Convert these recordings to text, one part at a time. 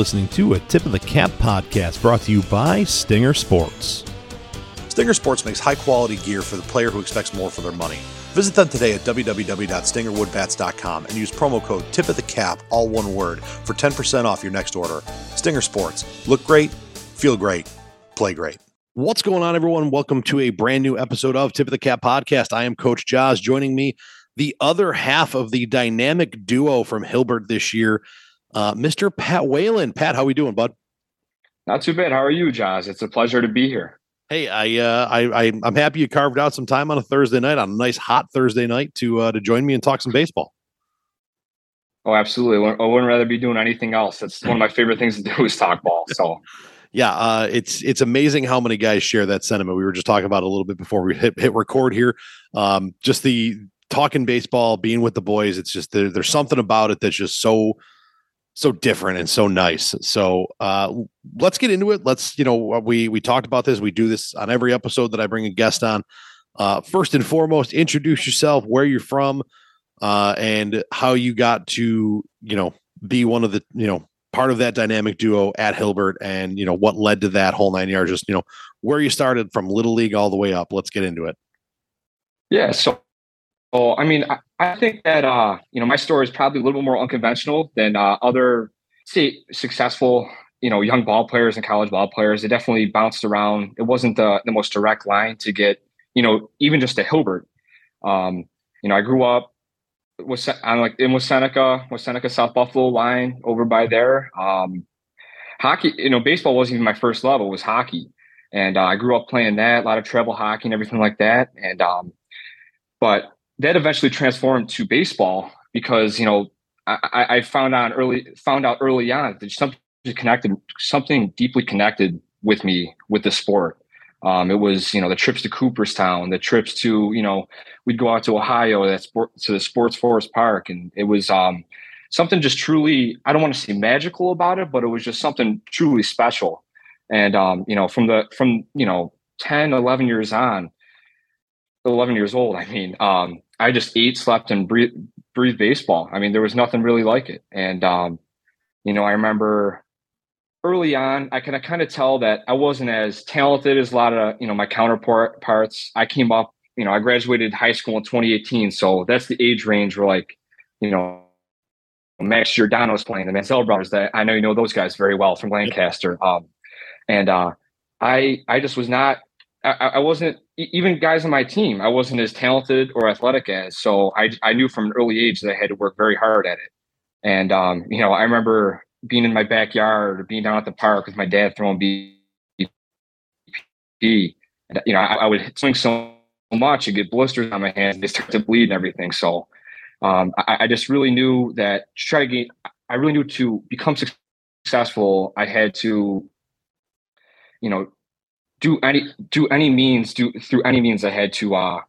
listening to a Tip of the Cap podcast brought to you by Stinger Sports. Stinger Sports makes high quality gear for the player who expects more for their money. Visit them today at www.stingerwoodbats.com and use promo code tip of the cap, all one word, for 10% off your next order. Stinger Sports. Look great, feel great, play great. What's going on, everyone? Welcome to a brand new episode of Tip of the Cap podcast. I am Coach Jaws. Joining me, the other half of the dynamic duo from Hilbert this year, uh, Mr. Pat Whelan. Pat, how are we doing, bud? Not too bad. How are you, Jaws? It's a pleasure to be here. Hey, I, uh, I, I, am happy you carved out some time on a Thursday night, on a nice hot Thursday night, to uh, to join me and talk some baseball. Oh, absolutely. I wouldn't rather be doing anything else. It's one of my favorite things to do is talk ball. So, yeah, uh, it's it's amazing how many guys share that sentiment. We were just talking about a little bit before we hit hit record here. Um, just the talking baseball, being with the boys. It's just there, there's something about it that's just so so different and so nice. So uh, let's get into it. Let's you know we we talked about this. We do this on every episode that I bring a guest on. Uh, first and foremost, introduce yourself, where you're from, uh, and how you got to you know be one of the you know part of that dynamic duo at Hilbert, and you know what led to that whole nine yards. Just you know where you started from little league all the way up. Let's get into it. Yeah. So well, I mean, I, I, think that uh, you know my story is probably a little bit more unconventional than uh, other say successful you know young ball players and college ball players. It definitely bounced around. It wasn't the the most direct line to get you know even just to Hilbert. Um, you know, I grew up was on like in Seneca, with Seneca South Buffalo line over by there. Um, hockey, you know, baseball wasn't even my first love. It was hockey, and uh, I grew up playing that, a lot of travel hockey and everything like that. And um, but that eventually transformed to baseball because you know I, I found out early found out early on that something connected something deeply connected with me with the sport. Um, it was you know the trips to Cooperstown, the trips to you know we'd go out to Ohio that sport to the Sports Force Park, and it was um, something just truly I don't want to say magical about it, but it was just something truly special. And um, you know from the from you know 10, 11 years on, 11 years old, I mean, um, I just ate, slept, and breathed, breathed baseball. I mean, there was nothing really like it. And, um, you know, I remember early on, I can kind of tell that I wasn't as talented as a lot of, you know, my counterparts. I came up, you know, I graduated high school in 2018. So that's the age range where like, you know, Max Giordano's playing, the Mansell brothers that I know you know those guys very well from Lancaster. Um, and uh, I I just was not I, I, wasn't even guys on my team. I wasn't as talented or athletic as. So I I knew from an early age that I had to work very hard at it. And um, you know, I remember being in my backyard or being down at the park with my dad throwing BP. And, you know, I, I would swing so much and get blisters on my hands and they start to bleed and everything. So um, I, I, just really knew that to try to get, I really knew to become successful, I had to, you know, do any do any means do through any means I had to uh,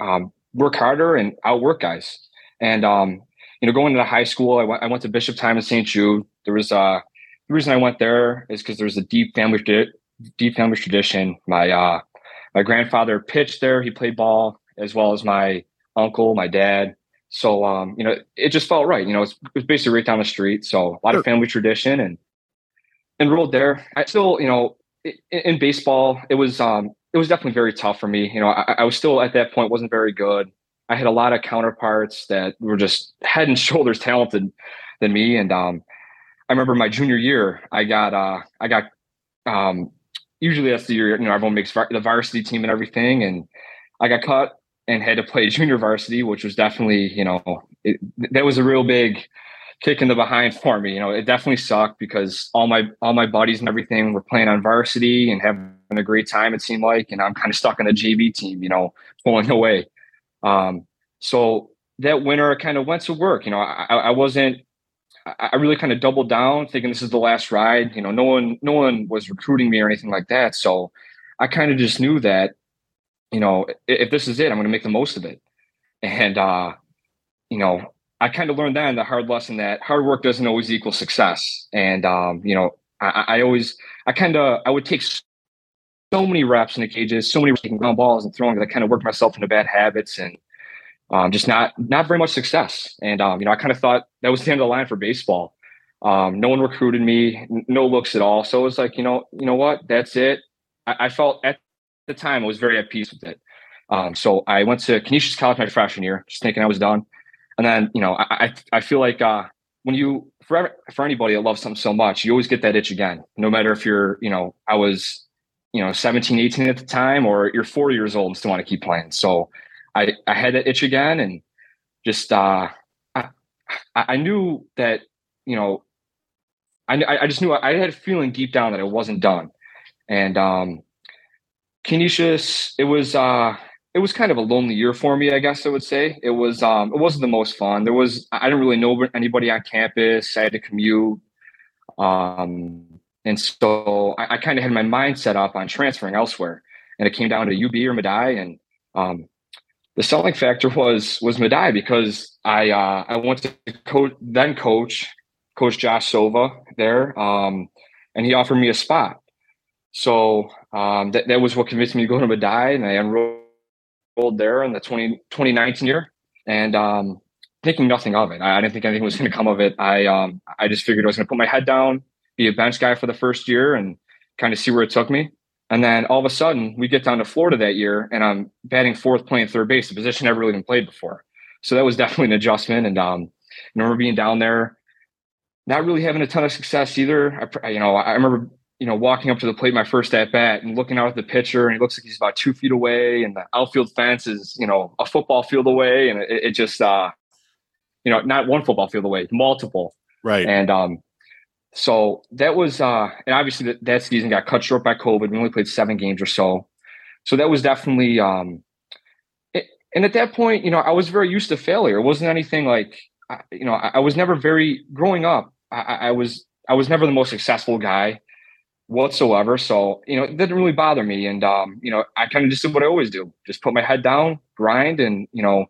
um, work harder and outwork guys. And um, you know, going into high school, I went I went to Bishop Timon St. Jude. There was uh, the reason I went there is because there's a deep family deep family tradition. My uh, my grandfather pitched there. He played ball as well as my uncle, my dad. So um, you know, it just felt right. You know, it was basically right down the street. So a lot of family tradition and enrolled there. I still, you know, in baseball, it was um, it was definitely very tough for me. You know, I, I, was still at that point wasn't very good. I had a lot of counterparts that were just head and shoulders talented than me. And um, I remember my junior year, I got uh, I got um, usually that's the year you know everyone makes the varsity team and everything, and I got cut and had to play junior varsity, which was definitely you know it, that was a real big kick in the behind for me. You know, it definitely sucked because all my all my buddies and everything were playing on varsity and having a great time. It seemed like, and I'm kind of stuck on the JV team. You know, pulling away. Um, so that winter, I kind of went to work. You know, I, I wasn't. I really kind of doubled down, thinking this is the last ride. You know, no one, no one was recruiting me or anything like that. So I kind of just knew that, you know, if, if this is it, I'm going to make the most of it. And, uh, you know, I kind of learned then the hard lesson that hard work doesn't always equal success. And, um, you know, I, I always, I kind of, I would take so many reps in the cages, so many taking ground balls and throwing. I kind of worked myself into bad habits and um, just not not very much success. And um, you know, I kind of thought that was the end of the line for baseball. Um, no one recruited me, no looks at all. So it was like, you know, you know what? That's it. I, I felt at the time I was very at peace with it. Um, so I went to Canisius College my freshman year, just thinking I was done. And then, you know, I I, I feel like uh, when you for for anybody that loves something so much, you always get that itch again. No matter if you're, you know, I was you know 17 18 at the time or you're 40 years old and still want to keep playing so i i had that itch again and just uh i i knew that you know i i just knew i had a feeling deep down that it wasn't done and um Canisius, it was uh it was kind of a lonely year for me, I guess I would say. It was um it wasn't the most fun. There was I didn't really know anybody on campus. I had to commute. Um and so I, I kind of had my mind set up on transferring elsewhere. And it came down to UB or Medaille. And um, the selling factor was was Medaille because I uh, I went to coach then coach Coach Josh Sova there, um, and he offered me a spot. So um, that, that was what convinced me to go to Medaille, and I enrolled there in the 20, 2019 year. And um, thinking nothing of it, I, I didn't think anything was going to come of it. I um, I just figured I was going to put my head down, be a bench guy for the first year and kind of see where it took me. And then all of a sudden, we get down to Florida that year, and I'm batting fourth, playing third base, a position I've never really been played before. So that was definitely an adjustment. And um, I remember being down there, not really having a ton of success either. I, you know, I remember you know walking up to the plate my first at bat and looking out at the pitcher, and he looks like he's about two feet away, and the outfield fence is you know a football field away, and it, it just uh, you know not one football field away, multiple. Right. And um, so that was, uh, and obviously that, that season got cut short by COVID. We only played seven games or so. So that was definitely, um, it, and at that point, you know, I was very used to failure. It wasn't anything like, you know, I, I was never very growing up. I, I, was, I was never the most successful guy whatsoever. So, you know, it didn't really bother me. And, um, you know, I kind of just did what I always do, just put my head down, grind, and, you know,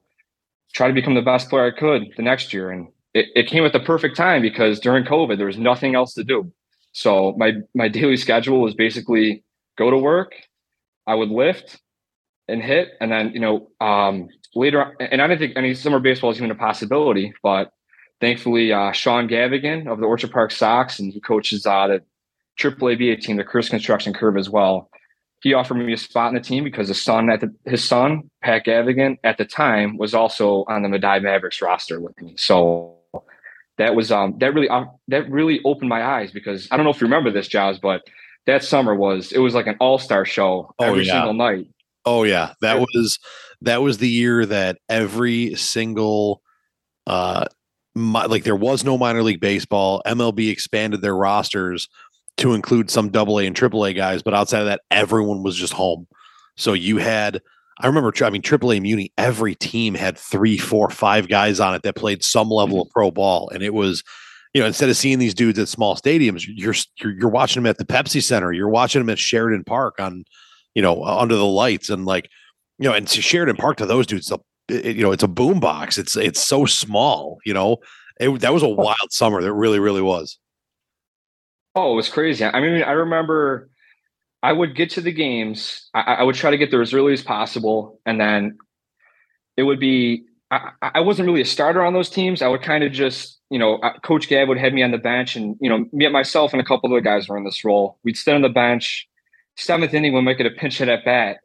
try to become the best player I could the next year. And, it, it came at the perfect time because during COVID there was nothing else to do. So my my daily schedule was basically go to work, I would lift and hit, and then you know um, later. And I didn't think any summer baseball was even a possibility, but thankfully uh, Sean Gavigan of the Orchard Park Sox, and he coaches uh, the AAA BA team, the Chris Construction Curve as well. He offered me a spot in the team because his son at the, his son Pat Gavigan at the time was also on the Medaille Mavericks roster with me. So that was um that really um, that really opened my eyes because I don't know if you remember this, Jaws, but that summer was it was like an all star show oh, every yeah. single night. Oh yeah, that was that was the year that every single uh my, like there was no minor league baseball. MLB expanded their rosters to include some double A AA and triple A guys, but outside of that, everyone was just home. So you had I remember, I mean, triple A Muni, every team had three, four, five guys on it that played some level mm-hmm. of pro ball. And it was, you know, instead of seeing these dudes at small stadiums, you're, you're, you're watching them at the Pepsi Center, you're watching them at Sheridan Park on, you know, under the lights. And like, you know, and Sheridan Park to those dudes, it, you know, it's a boom box. It's, it's so small, you know, it, that was a wild summer. That really, really was. Oh, it was crazy. I mean, I remember I would get to the games. I, I, would try to get there as early as possible, and then it would be. I, I wasn't really a starter on those teams. I would kind of just, you know, uh, Coach Gab would have me on the bench, and you know, me and myself and a couple other guys were in this role. We'd sit on the bench. Seventh inning, we might get a pinch hit at bat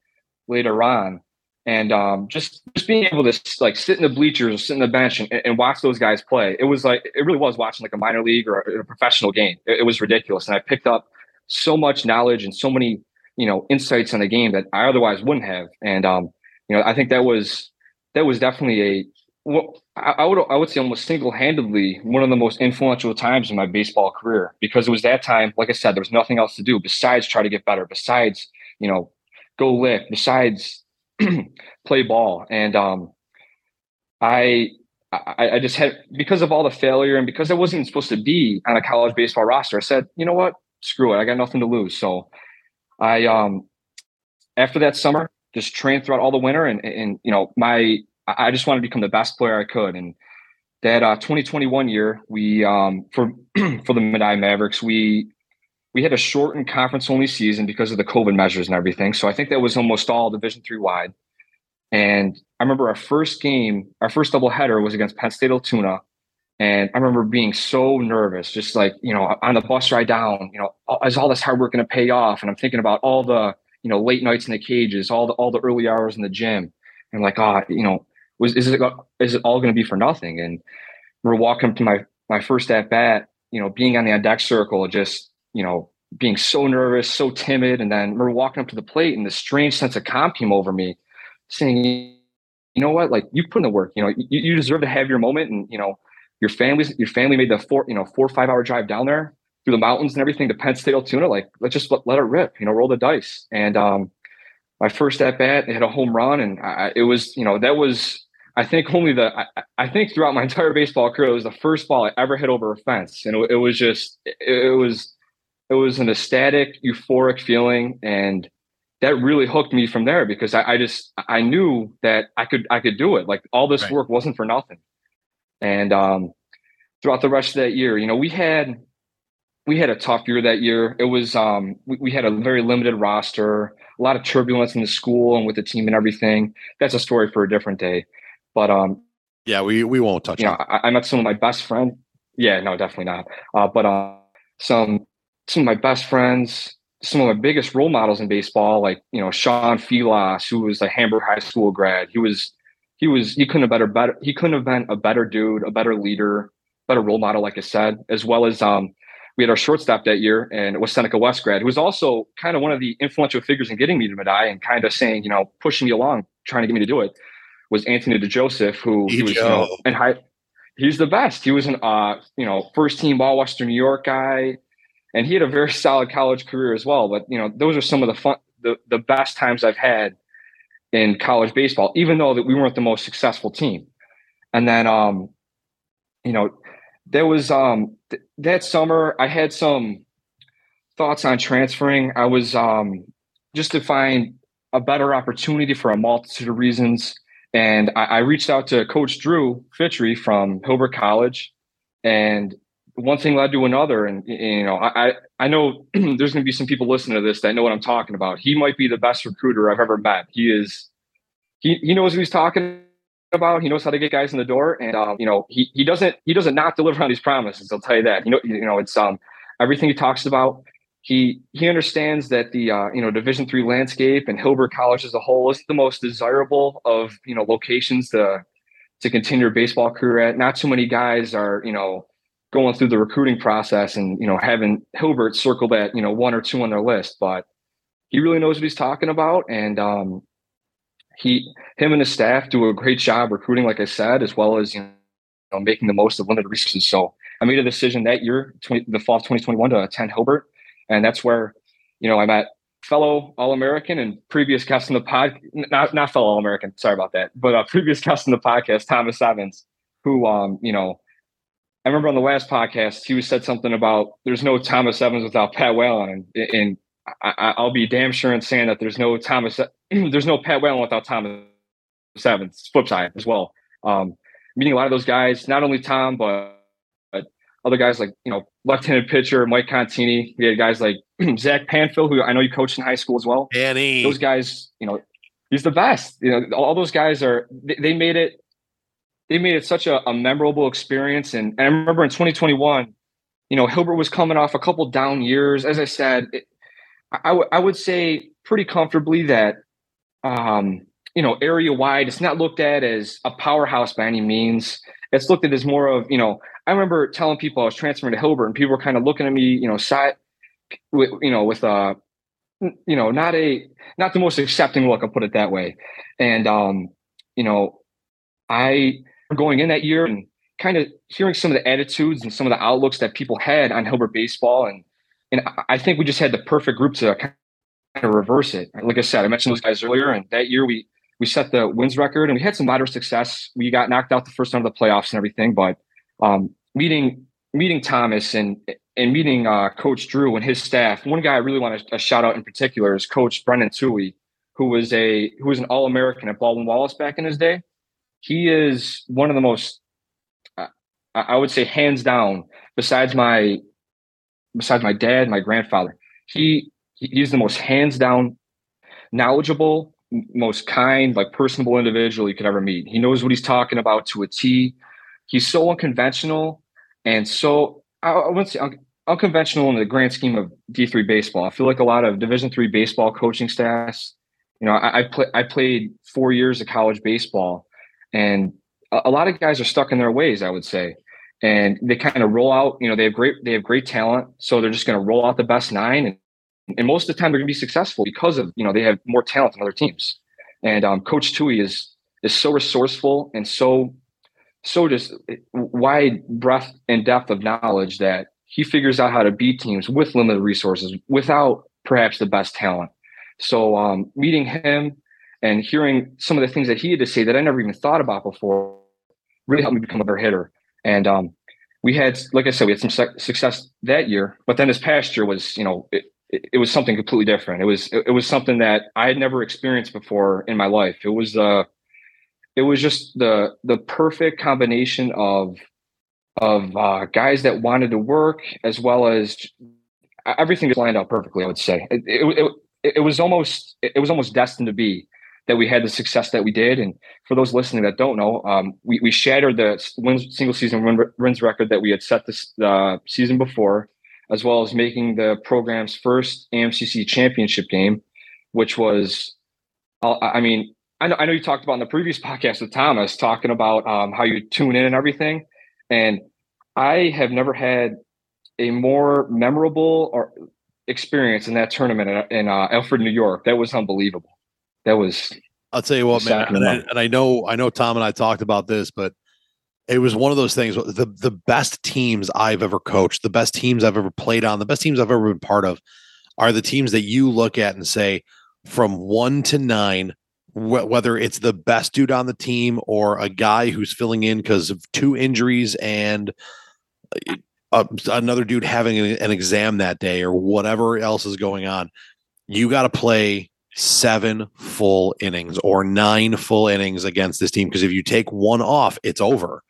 later on, and um, just just being able to like sit in the bleachers or sit in the bench and, and, watch those guys play. It was like it really was watching like a minor league or a, a professional game. It, it was ridiculous, and I picked up so much knowledge and so many you know insights on the game that I otherwise wouldn't have. And um, you know, I think that was that was definitely a well, I, I would I would say almost single handedly one of the most influential times in my baseball career because it was that time. Like I said, there was nothing else to do besides try to get better, besides you know go lift, besides play ball, and um, I I, I, just had because of all the failure and because I wasn't supposed to be on a college baseball roster. I said, you know what, screw it. I got nothing to lose. So I um after that summer, just trained throughout all the winter, and and you know my I just wanted to become the best player I could, and that uh, 2021 year, we um, for for the Medaille Mavericks, we we had a shortened conference only season because of the COVID measures and everything. So I think that was almost all Division three wide. And I remember our first game, our first doubleheader was against Penn State Altoona. And I remember being so nervous, just like, you know, on the bus ride down, you know, is all this hard work going to pay off? And I'm thinking about all the, you know, late nights in the cages, all the, all the early hours in the gym. And like, oh, you know, was, is it, is it all going to be for nothing? And we're walking to my, my first at bat, you know, being on the on deck circle, just, you know, being so nervous, so timid. And then we're walking up to the plate and this strange sense of calm came over me saying, you know what, like you put in the work, you know, you, you deserve to have your moment. And, you know, your family's, your family made the four, you know, four or five hour drive down there through the mountains and everything to Penn State Altoona. Like, let's just let, let it rip, you know, roll the dice. And, um, my first at bat, they hit a home run. And I, it was, you know, that was, I think only the, I, I, think throughout my entire baseball career, it was the first ball I ever hit over a fence. And it, it was just, it, it was, it was an ecstatic, euphoric feeling. And, that really hooked me from there because I, I, just I knew that I could I could do it. Like all this right. work wasn't for nothing. And um, throughout the rest of that year, you know, we had we had a tough year that year. It was um, we, we, had a very limited roster, a lot of turbulence in the school and with the team and everything. That's a story for a different day. But um, yeah, we we won't touch. Know, I, I, met some of my best friends. Yeah, no, definitely not. Uh, but uh, some some of my best friends some of my biggest role models in baseball, like you know Sean Filas, who was a Hamburg High School grad. He was he was he couldn't have better better he couldn't have been a better dude, a better leader, better role model, like I said, as well as um we had our shortstop that year, and it was Seneca West grad, who was also kind of one of the influential figures in getting me to Medaille and kind of saying, you know, pushing me along, trying to get me to do it. Was Anthony DeJoseph, who he was, you know, and high, he's the best. He was an uh, you know, first team All Western New York guy and he had a very solid college career as well. But you know, those are some of the fun, the, the best times I've had in college baseball, even though that we weren't the most successful team. And then, um, you know, there was um, th- that summer I had some thoughts on transferring. I was um, just to find a better opportunity for a multitude of reasons. And I, I reached out to Coach Drew Fitchery from Hilbert College, and one thing led to another and you know i i know there's going to be some people listening to this that know what i'm talking about. He might be the best recruiter i've ever met. He is he he knows what he's talking about. He knows how to get guys in the door and um, you know he he doesn't he doesn't not deliver on these promises i'll tell you that. You know you know it's um everything he talks about he he understands that the uh, you know division three landscape and hilbert college as a whole is the most desirable of you know locations to to continue your baseball career at. Not too many guys are you know going through the recruiting process and you know having Hilbert circle that you know one or two on their list, but he really knows what he's talking about, and um, he him and his staff do a great job recruiting, like I said, as well as you know making the most of limited resources. So I made a decision that year, 20, the fall of 2021, to attend Hilbert, and that's where you know I met fellow All American and previous guest in the pod, not not fellow All American, sorry about that, but a previous guest in the podcast, Thomas Evans, who um you know I remember on the last podcast, he said something about there's no Thomas Evans without Pat Whelan, and, and I, will be damn sure in saying that there's no Thomas, there's no Pat Whelan without Thomas Evans. Flip side as well. Um, meeting a lot of those guys, not only Tom, but, but other guys like you know left-handed pitcher Mike Contini. We had guys like Zach Panfill, who I know you coached in high school as well. Annie, those guys, you know, he's the best. You know, all those guys are they, they made it they made it such a, a memorable experience. And, and, I remember in 2021, you know, Hilbert was coming off a couple down years. As I said, it, I, w- I would say pretty comfortably that, um, you know, area wide, it's not looked at as a powerhouse by any means. It's looked at as more of, you know, I remember telling people I was transferring to Hilbert and people were kind of looking at me, you know, side, with, you know, with, uh, you know, not a, not the most accepting look, I'll put it that way. And, um, you know, I, going in that year and kind of hearing some of the attitudes and some of the outlooks that people had on Hilbert baseball. And and I think we just had the perfect group to kind of reverse it. Like I said, I mentioned those guys earlier, and that year we we set the wins record and we had some moderate success. We got knocked out the first round of the playoffs and everything, but um, meeting meeting Thomas and and meeting uh, Coach Drew and his staff. One guy I really want to shout out in particular is Coach Brendan Tui, who was a who was an All American at Baldwin Wallace back in his day. He is one of the most, I would say, hands down. Besides my, besides my dad, my grandfather, he he's the most hands down, knowledgeable, most kind, like personable individual you could ever meet. He knows what he's talking about to a T. He's so unconventional and so I, I wouldn't say un- unconventional in the grand scheme of D three baseball. I feel like a lot of Division three baseball coaching staffs. You know, I, I play I played four years of college baseball, and a, a lot of guys are stuck in their ways. I would say, and they kind of roll out. You know, they have great they have great talent, so they're just going to roll out the best nine and and most of the time they're going to be successful because of you know they have more talent than other teams. And um, Coach Tui is is so resourceful and so so just wide breadth and depth of knowledge that he figures out how to beat teams with limited resources without perhaps the best talent. So um, meeting him and hearing some of the things that he had to say that I never even thought about before really helped me become a better hitter. And um, we had, like I said, we had some su- success that year, but then this past year was, you know, it, it, it was something completely different. It was it, it, was something that I had never experienced before in my life. It was uh it was just the the perfect combination of of uh, guys that wanted to work as well as everything just lined up perfectly. I would say it, it, it, it was almost it was almost destined to be that we had the success that we did. And for those listening that don't know, um, we, we shattered the wins, single season wins record that we had set this uh, season before as well as making the program's first AMCC championship game, which was, I mean, I know, I know you talked about in the previous podcast with Thomas talking about um, how you tune in and everything. And I have never had a more memorable or experience in that tournament in, in uh, Alfred, New York. That was unbelievable. That was. I'll tell you what, man. And I, and I know, I know, Tom and I talked about this, but it was one of those things the the best teams I've ever coached, the best teams I've ever played on, the best teams I've ever been part of are the teams that you look at and say from 1 to 9 wh- whether it's the best dude on the team or a guy who's filling in because of two injuries and uh, another dude having an, an exam that day or whatever else is going on you got to play seven full innings or nine full innings against this team because if you take one off it's over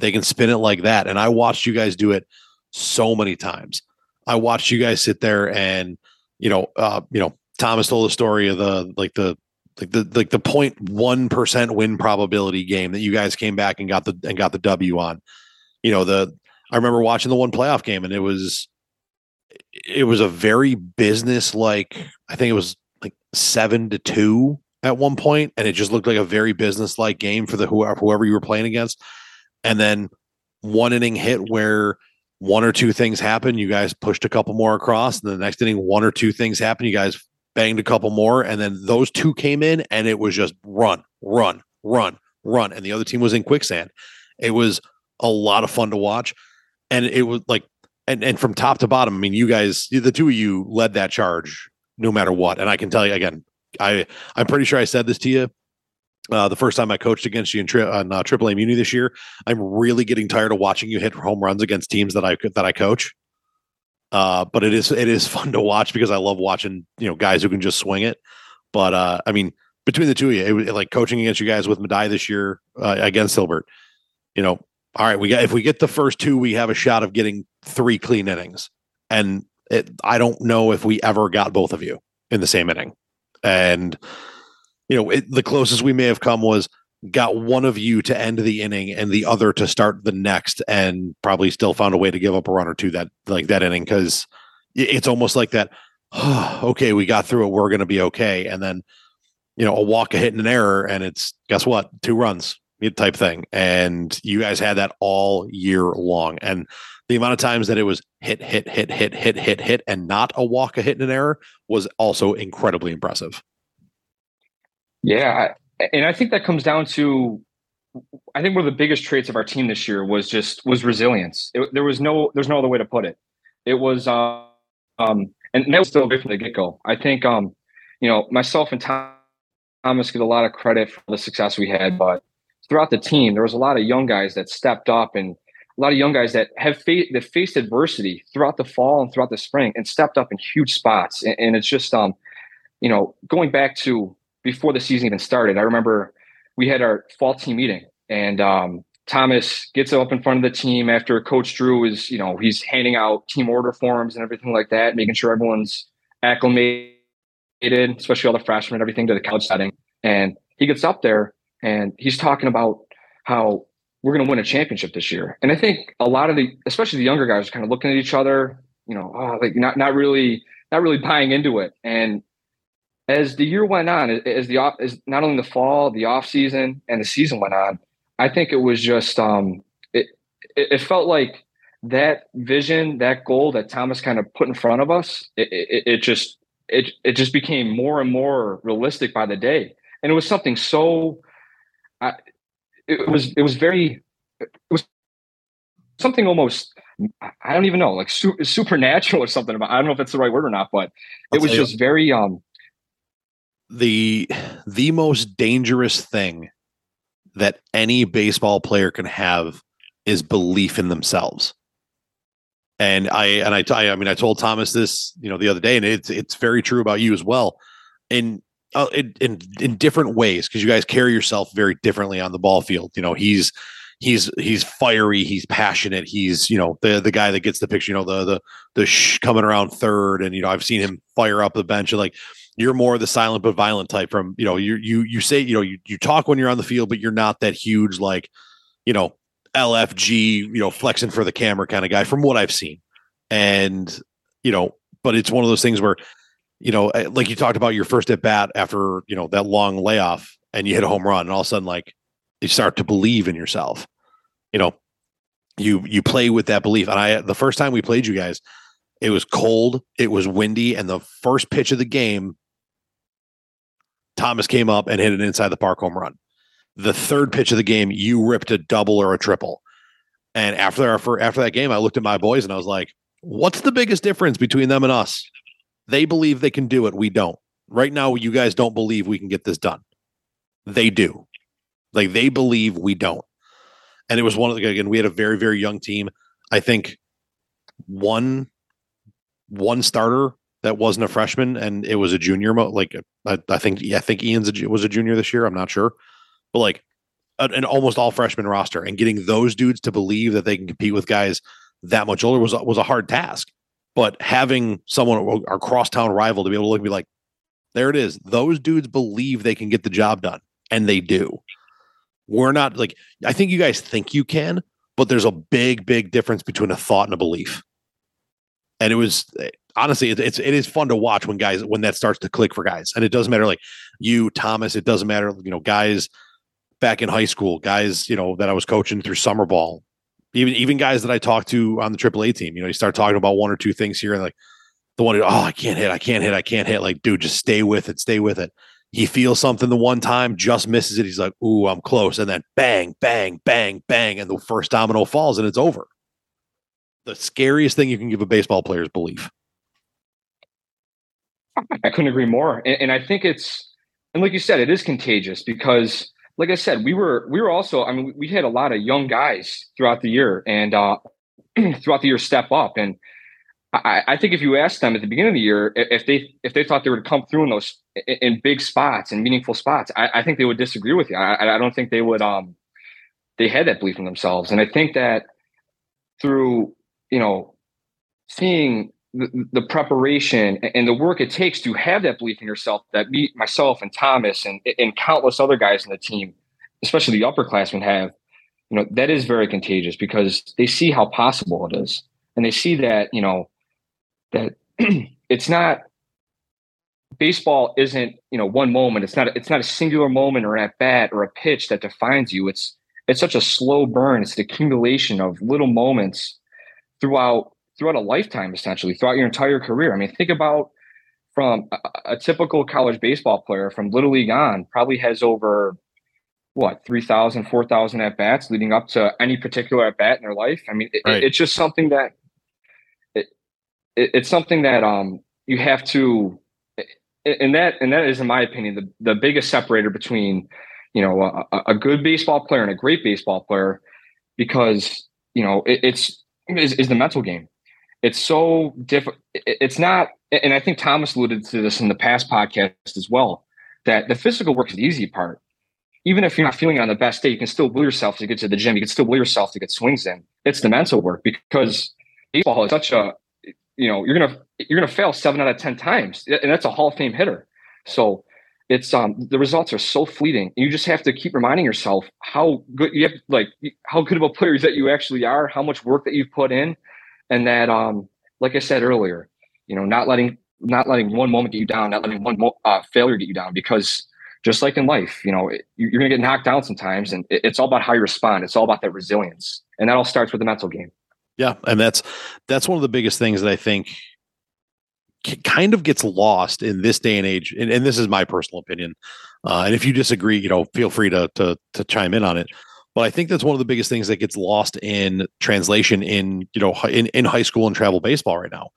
they can spin it like that. And I watched you guys do it so many times. I watched you guys sit there and, you know, uh, you know, Thomas told the story of the like the like the like the point one percent win probability game that you guys came back and got the and got the W on. You know, the I remember watching the one playoff game and it was it was a very business like I think it was seven to two at one point, and it just looked like a very business like game for the whoever whoever you were playing against and then one inning hit where one or two things happen, you guys pushed a couple more across, and the next inning, one or two things happen, you guys banged a couple more, and then those two came in, and it was just run, run, run, run, and the other team was in quicksand. It was a lot of fun to watch, and it was like, and and from top to bottom, I mean, you guys, the two of you led that charge no matter what, and I can tell you again, I I'm pretty sure I said this to you uh, the first time I coached against you in tri- on uh, AAA Muni this year, I'm really getting tired of watching you hit home runs against teams that I that I coach. Uh, but it is it is fun to watch because I love watching you know guys who can just swing it. But uh, I mean, between the two of you, it, it, like coaching against you guys with Medaille this year uh, against Hilbert, you know, all right, we got if we get the first two, we have a shot of getting three clean innings, and it, I don't know if we ever got both of you in the same inning, and you know, it, the closest we may have come was got one of you to end the inning and the other to start the next, and probably still found a way to give up a run or two that like that inning because it's almost like that. Oh, okay, we got through it. We're going to be okay, and then you know a walk, a hit, and an error, and it's guess what, two runs type thing. And you guys had that all year long, and the amount of times that it was hit, hit, hit, hit, hit, hit, hit, and not a walk, a hit, and an error was also incredibly impressive. Yeah, and I think that comes down to I think one of the biggest traits of our team this year was just was resilience. It, there was no there's no other way to put it. It was um, um and that was still great from the get go. I think um you know myself and Tom, Thomas get a lot of credit for the success we had, but throughout the team there was a lot of young guys that stepped up and a lot of young guys that have fa- that faced adversity throughout the fall and throughout the spring and stepped up in huge spots. And, and it's just um you know going back to before the season even started. I remember we had our fall team meeting, and um, Thomas gets up in front of the team after Coach Drew is, you know, he's handing out team order forms and everything like that, making sure everyone's acclimated, especially all the freshmen, and everything to the college setting. And he gets up there and he's talking about how we're going to win a championship this year. And I think a lot of the, especially the younger guys, are kind of looking at each other, you know, oh, like not not really not really buying into it. And as the year went on, as the as not only the fall, the off season, and the season went on, I think it was just um, it, it, it felt like that vision, that goal that Thomas kind of put in front of us, it, it, it just it it just became more and more realistic by the day, and it was something so. I, it was it was very it was something almost I don't even know like su- supernatural or something about I don't know if that's the right word or not, but it I'll was just you. very um the the most dangerous thing that any baseball player can have is belief in themselves. And I and I I mean I told Thomas this you know the other day, and it's it's very true about you as well. In uh, in, in in different ways because you guys carry yourself very differently on the ball field. You know he's he's he's fiery, he's passionate, he's you know the the guy that gets the picture. You know the the the sh- coming around third, and you know I've seen him fire up the bench and like you're more the silent but violent type from you know you you you say you know you, you talk when you're on the field but you're not that huge like you know lfg you know flexing for the camera kind of guy from what i've seen and you know but it's one of those things where you know eh, like you talked about your first at bat after you know that long layoff and you hit a home run and all of a sudden like you start to believe in yourself you know you you play with that belief and i the first time we played you guys it was cold it was windy and the first pitch of the game Thomas came up and hit an inside the park home run. The third pitch of the game, you ripped a double or a triple. And after our, after that game, I looked at my boys and I was like, "What's the biggest difference between them and us? They believe they can do it. We don't. Right now, you guys don't believe we can get this done. They do. Like they believe we don't. And it was one of the again. We had a very very young team. I think one one starter that wasn't a freshman and it was a junior. Like I, I think I think Ian's a, was a junior this year. I'm not sure, but like an almost all freshman roster and getting those dudes to believe that they can compete with guys that much older was was a hard task. But having someone our crosstown rival to be able to look and be like, there it is. Those dudes believe they can get the job done, and they do. We're not like I think you guys think you can, but there's a big, big difference between a thought and a belief. And it was honestly, it's it is fun to watch when guys when that starts to click for guys, and it doesn't matter like you, Thomas. It doesn't matter, you know, guys back in high school, guys, you know, that I was coaching through summer ball, even even guys that I talked to on the AAA team. You know, you start talking about one or two things here, and like the one, oh, I can't hit, I can't hit, I can't hit. Like, dude, just stay with it, stay with it. He feels something the one time, just misses it. He's like, "Ooh, I'm close," and then bang, bang, bang, bang, and the first domino falls, and it's over. The scariest thing you can give a baseball player is belief. I couldn't agree more. And, and, I think it's, and like you said, it is contagious because, like I said, we were we were also. I mean, we had a lot of young guys throughout the year, and uh, throughout the year step up. And I, I, think if you asked them at the beginning of the year if they if they thought they would come through in those in big spots and meaningful spots, I, I think they would disagree with you. I, I don't think they would. Um, they had that belief in themselves, and I think that through you know seeing the, preparation and the work it takes to have that belief in yourself that me, myself and Thomas and, and countless other guys in the team, especially the upperclassmen have, you know, that is very contagious because they see how possible it is. And they see that, you know, that it's not baseball isn't, you know, one moment. It's not, it's not a singular moment or at bat or a pitch that defines you. It's, it's such a slow burn. It's the accumulation of little moments throughout throughout a lifetime, essentially throughout your entire career. I mean, think about from a, a typical college baseball player from little league on, probably has over what 3,000, 4,000 at bats leading up to any particular at bat in their life. I mean, it, right. it's just something that it, it, it's something that um you have to, and that and that is, in my opinion, the the biggest separator between you know a, a good baseball player and a great baseball player, because you know it, it's is, is the mental game it's so different. It's not, and I think Thomas alluded to this in the past podcast as well. that the physical work is the easy part. Even if you're not feeling on the best day, you can still will yourself to get to the gym. You can still will yourself to get swings in. It's the mental work because baseball is such a, you know, you're gonna you're gonna fail seven out of ten times, and that's a Hall of Fame hitter. So it's um the results are so fleeting. You just have to keep reminding yourself how good you have like how good of a player that you actually are, how much work that you've put in, and that um like I said earlier, you know, not letting not letting one moment get you down, not letting one mo- uh, failure get you down, because just like in life, you know, it, you're going to get knocked down sometimes, and it, it's all about how you respond. It's all about that resilience, and that all starts with the mental game. Yeah, and that's that's one of the biggest things that I think kind of gets lost in this day and age. And, and this is my personal opinion. Uh, and if you disagree, you know, feel free to, to to chime in on it. But I think that's one of the biggest things that gets lost in translation in you know in, in high school and travel baseball right now.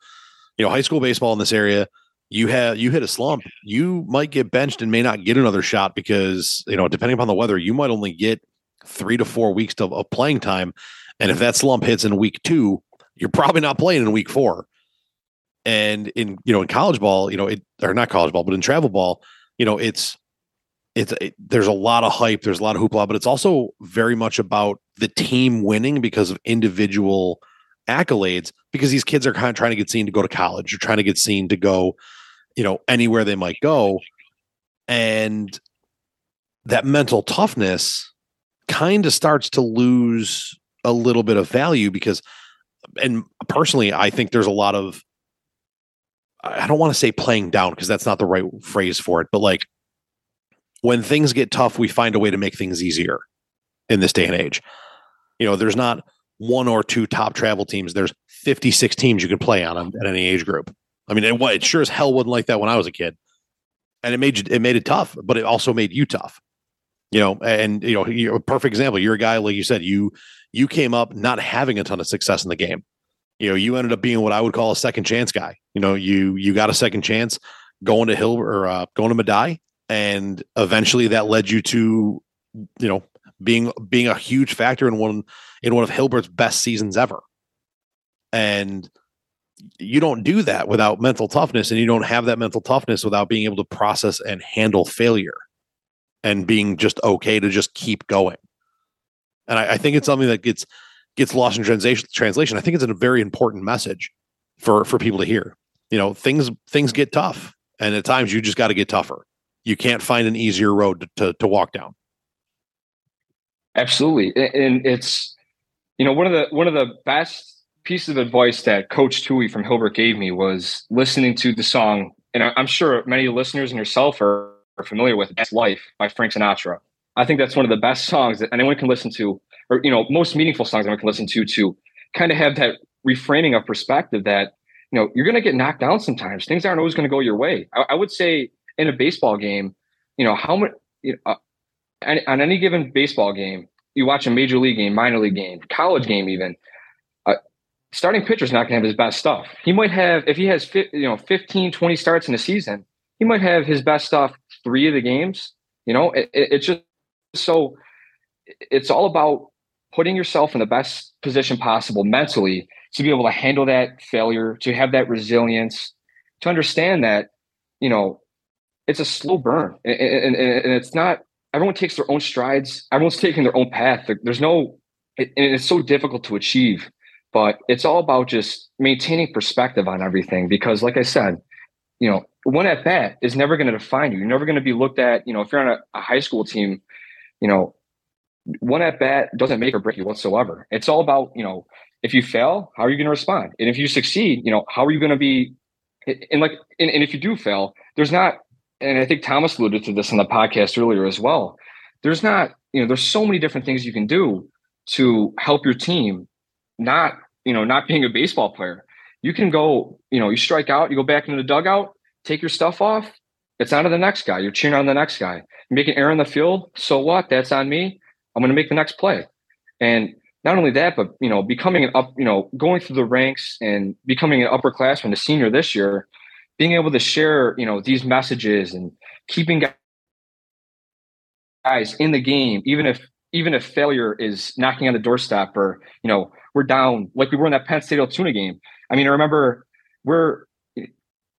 You know, high school baseball in this area, you have you hit a slump, you might get benched and may not get another shot because you know depending upon the weather, you might only get three to four weeks of, of playing time. And if that slump hits in week two, you're probably not playing in week four. And in you know in college ball, you know it or not college ball, but in travel ball, you know it's it's it, there's a lot of hype, there's a lot of hoopla, but it's also very much about the team winning because of individual accolades. Because these kids are kind of trying to get seen to go to college, or trying to get seen to go, you know, anywhere they might go, and that mental toughness kind of starts to lose a little bit of value because and personally i think there's a lot of I don't want to say playing down because that's not the right phrase for it, but like when things get tough, we find a way to make things easier in this day and age. You know, there's not one or two top travel teams. There's 56 teams you can play on at any age group. I mean, it, it sure as hell wasn't like that when I was a kid, and it made it made it tough, but it also made you tough. You know, and you know, you're a perfect example. You're a guy like you said. You you came up not having a ton of success in the game you know, you ended up being what I would call a second chance guy. You know, you you got a second chance going to Hill or uh, going to Medaille, and eventually that led you to, you know, being being a huge factor in one in one of Hilbert's best seasons ever. And you don't do that without mental toughness, and you don't have that mental toughness without being able to process and handle failure, and being just okay to just keep going. And I, I think it's something that gets gets lost in translation translation i think it's a very important message for for people to hear you know things things get tough and at times you just got to get tougher you can't find an easier road to, to, walk down absolutely and it's you know one of the one of the best pieces of advice that coach tui from hilbert gave me was listening to the song and i'm sure many listeners and yourself are, are familiar with that's life by frank sinatra i think that's one of the best songs that anyone can listen to or you know most meaningful songs I can listen to to kind of have that reframing of perspective that you know you're going to get knocked down sometimes. Things aren't always going to go your way. I, I, would say in a baseball game, you know how much you know, uh, on any given baseball game, you watch a major league game, minor league game, college game, even. Uh, starting pitcher's not going to have his best stuff. He might have, if he has, fi- you know, 15, 20 starts in a season, he might have his best stuff three of the games. You know, it, it, it's just so it's all about putting yourself in the best position possible mentally to be able to handle that failure, to have that resilience, to understand that, you know, it's a slow burn and, and, and it's not, everyone takes their own strides. Everyone's taking their own path. There's no, and it's so difficult to achieve, but it's all about just maintaining perspective on everything. Because like I said, you know, one at bat is never going to define you. You're never going to be looked at, you know, if you're on a, a high school team, you know, one at bat doesn't make or break you whatsoever. It's all about, you know, if you fail, how are you going to respond? And if you succeed, you know, how are you going to be? And like, and, and if you do fail, there's not, and I think Thomas alluded to this in the podcast earlier as well. There's not, you know, there's so many different things you can do to help your team, not, you know, not being a baseball player. You can go, you know, you strike out, you go back into the dugout, take your stuff off. It's on to the next guy. You're cheering on the next guy. You make an error in the field. So what? That's on me I'm going to make the next play. And not only that, but you know, becoming an up, you know, going through the ranks and becoming an upperclassman, a senior this year, being able to share, you know, these messages and keeping guys in the game, even if even if failure is knocking on the doorstep or you know we're down like we were in that Penn State Altoona game. I mean, I remember we're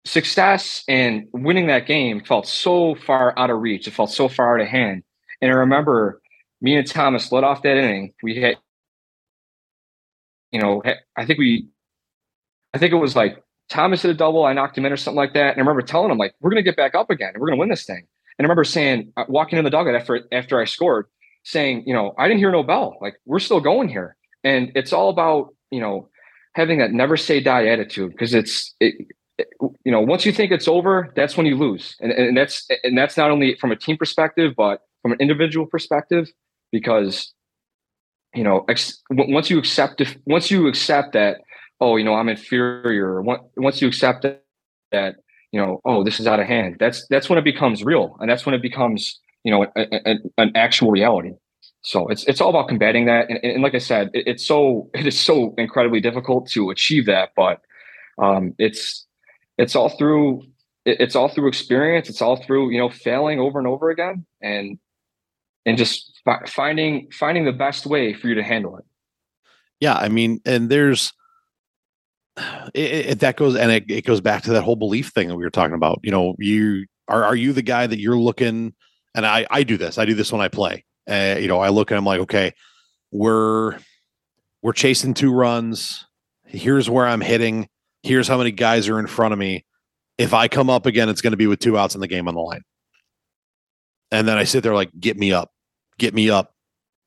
success and winning that game felt so far out of reach. It felt so far out of hand. And I remember me and Thomas led off that inning. We had, you know, I think we, I think it was like Thomas hit a double. I knocked him in or something like that. And I remember telling him like, we're going to get back up again and we're going to win this thing. And I remember saying, uh, walking in the dugout after, after I scored, saying, you know, I didn't hear no bell. Like we're still going here. And it's all about, you know, having that never say die attitude because it's, it, you know, once you think it's over, that's when you lose. And, and that's, and that's not only from a team perspective, but from an individual perspective, because, you know, ex- once you accept, if, once you accept that, oh, you know, I'm inferior, once you accept that, you know, oh, this is out of hand, that's, that's when it becomes real. And that's when it becomes, you know, a, a, an actual reality. So it's it's all about combating that, and, and like I said, it, it's so it is so incredibly difficult to achieve that, but um, it's it's all through it, it's all through experience. It's all through you know failing over and over again, and and just fi- finding finding the best way for you to handle it. Yeah, I mean, and there's it, it, that goes and it, it goes back to that whole belief thing that we were talking about. You know, you are are you the guy that you're looking? And I I do this. I do this when I play. Uh, you know, I look and I'm like, okay, we're we're chasing two runs. Here's where I'm hitting. Here's how many guys are in front of me. If I come up again, it's going to be with two outs in the game on the line. And then I sit there like, get me up, get me up,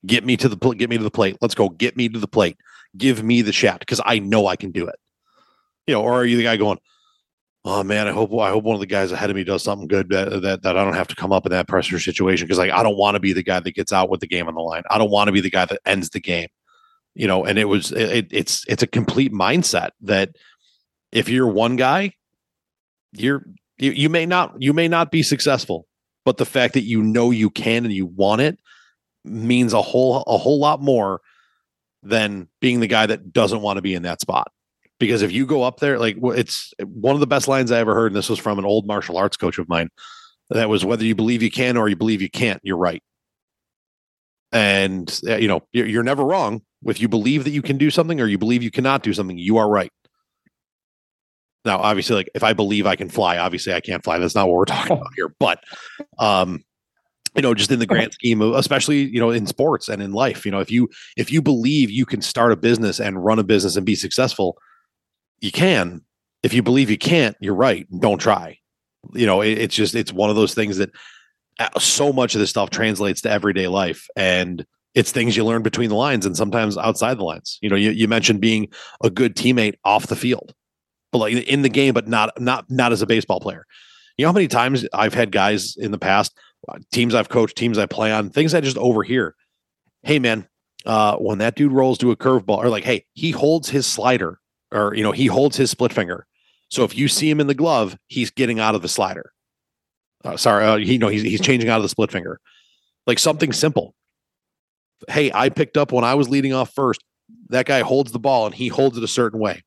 get me to the plate, get me to the plate. Let's go, get me to the plate. Give me the shot because I know I can do it. You know, or are you the guy going, oh man, I hope I hope one of the guys ahead of me does something good that that, that I don't have to come up in that pressure situation because like I don't want to be the guy that gets out with the game on the line. I don't want to be the guy that ends the game. You know, and it was it, it's it's a complete mindset that if you're one guy, you're you, you may not you may not be successful, but the fact that you know you can and you want it means a whole a whole lot more than being the guy that doesn't want to be in that spot because if you go up there, like it's one of the best lines I ever heard, and this was from an old martial arts coach of mine. That was whether you believe you can or you believe you can't, you're right. And uh, you know, you're, you're never wrong. If you believe that you can do something or you believe you cannot do something, you are right. Now, obviously, like if I believe I can fly, obviously I can't fly. That's not what we're talking about here. But um, you know, just in the grand scheme of especially, you know, in sports and in life, you know, if you if you believe you can start a business and run a business and be successful, you can. If you believe you can't, you're right. Don't try. You know, it, it's just it's one of those things that uh, so much of this stuff translates to everyday life and it's things you learn between the lines and sometimes outside the lines. You know, you, you mentioned being a good teammate off the field, but like in the game, but not not not as a baseball player. You know how many times I've had guys in the past, uh, teams I've coached, teams I play on, things I just overhear. Hey man, uh, when that dude rolls to a curveball, or like, hey, he holds his slider or you know he holds his split finger. So if you see him in the glove, he's getting out of the slider. Uh, sorry, uh, he, you know he's he's changing out of the split finger, like something simple. Hey, I picked up when I was leading off first. That guy holds the ball and he holds it a certain way.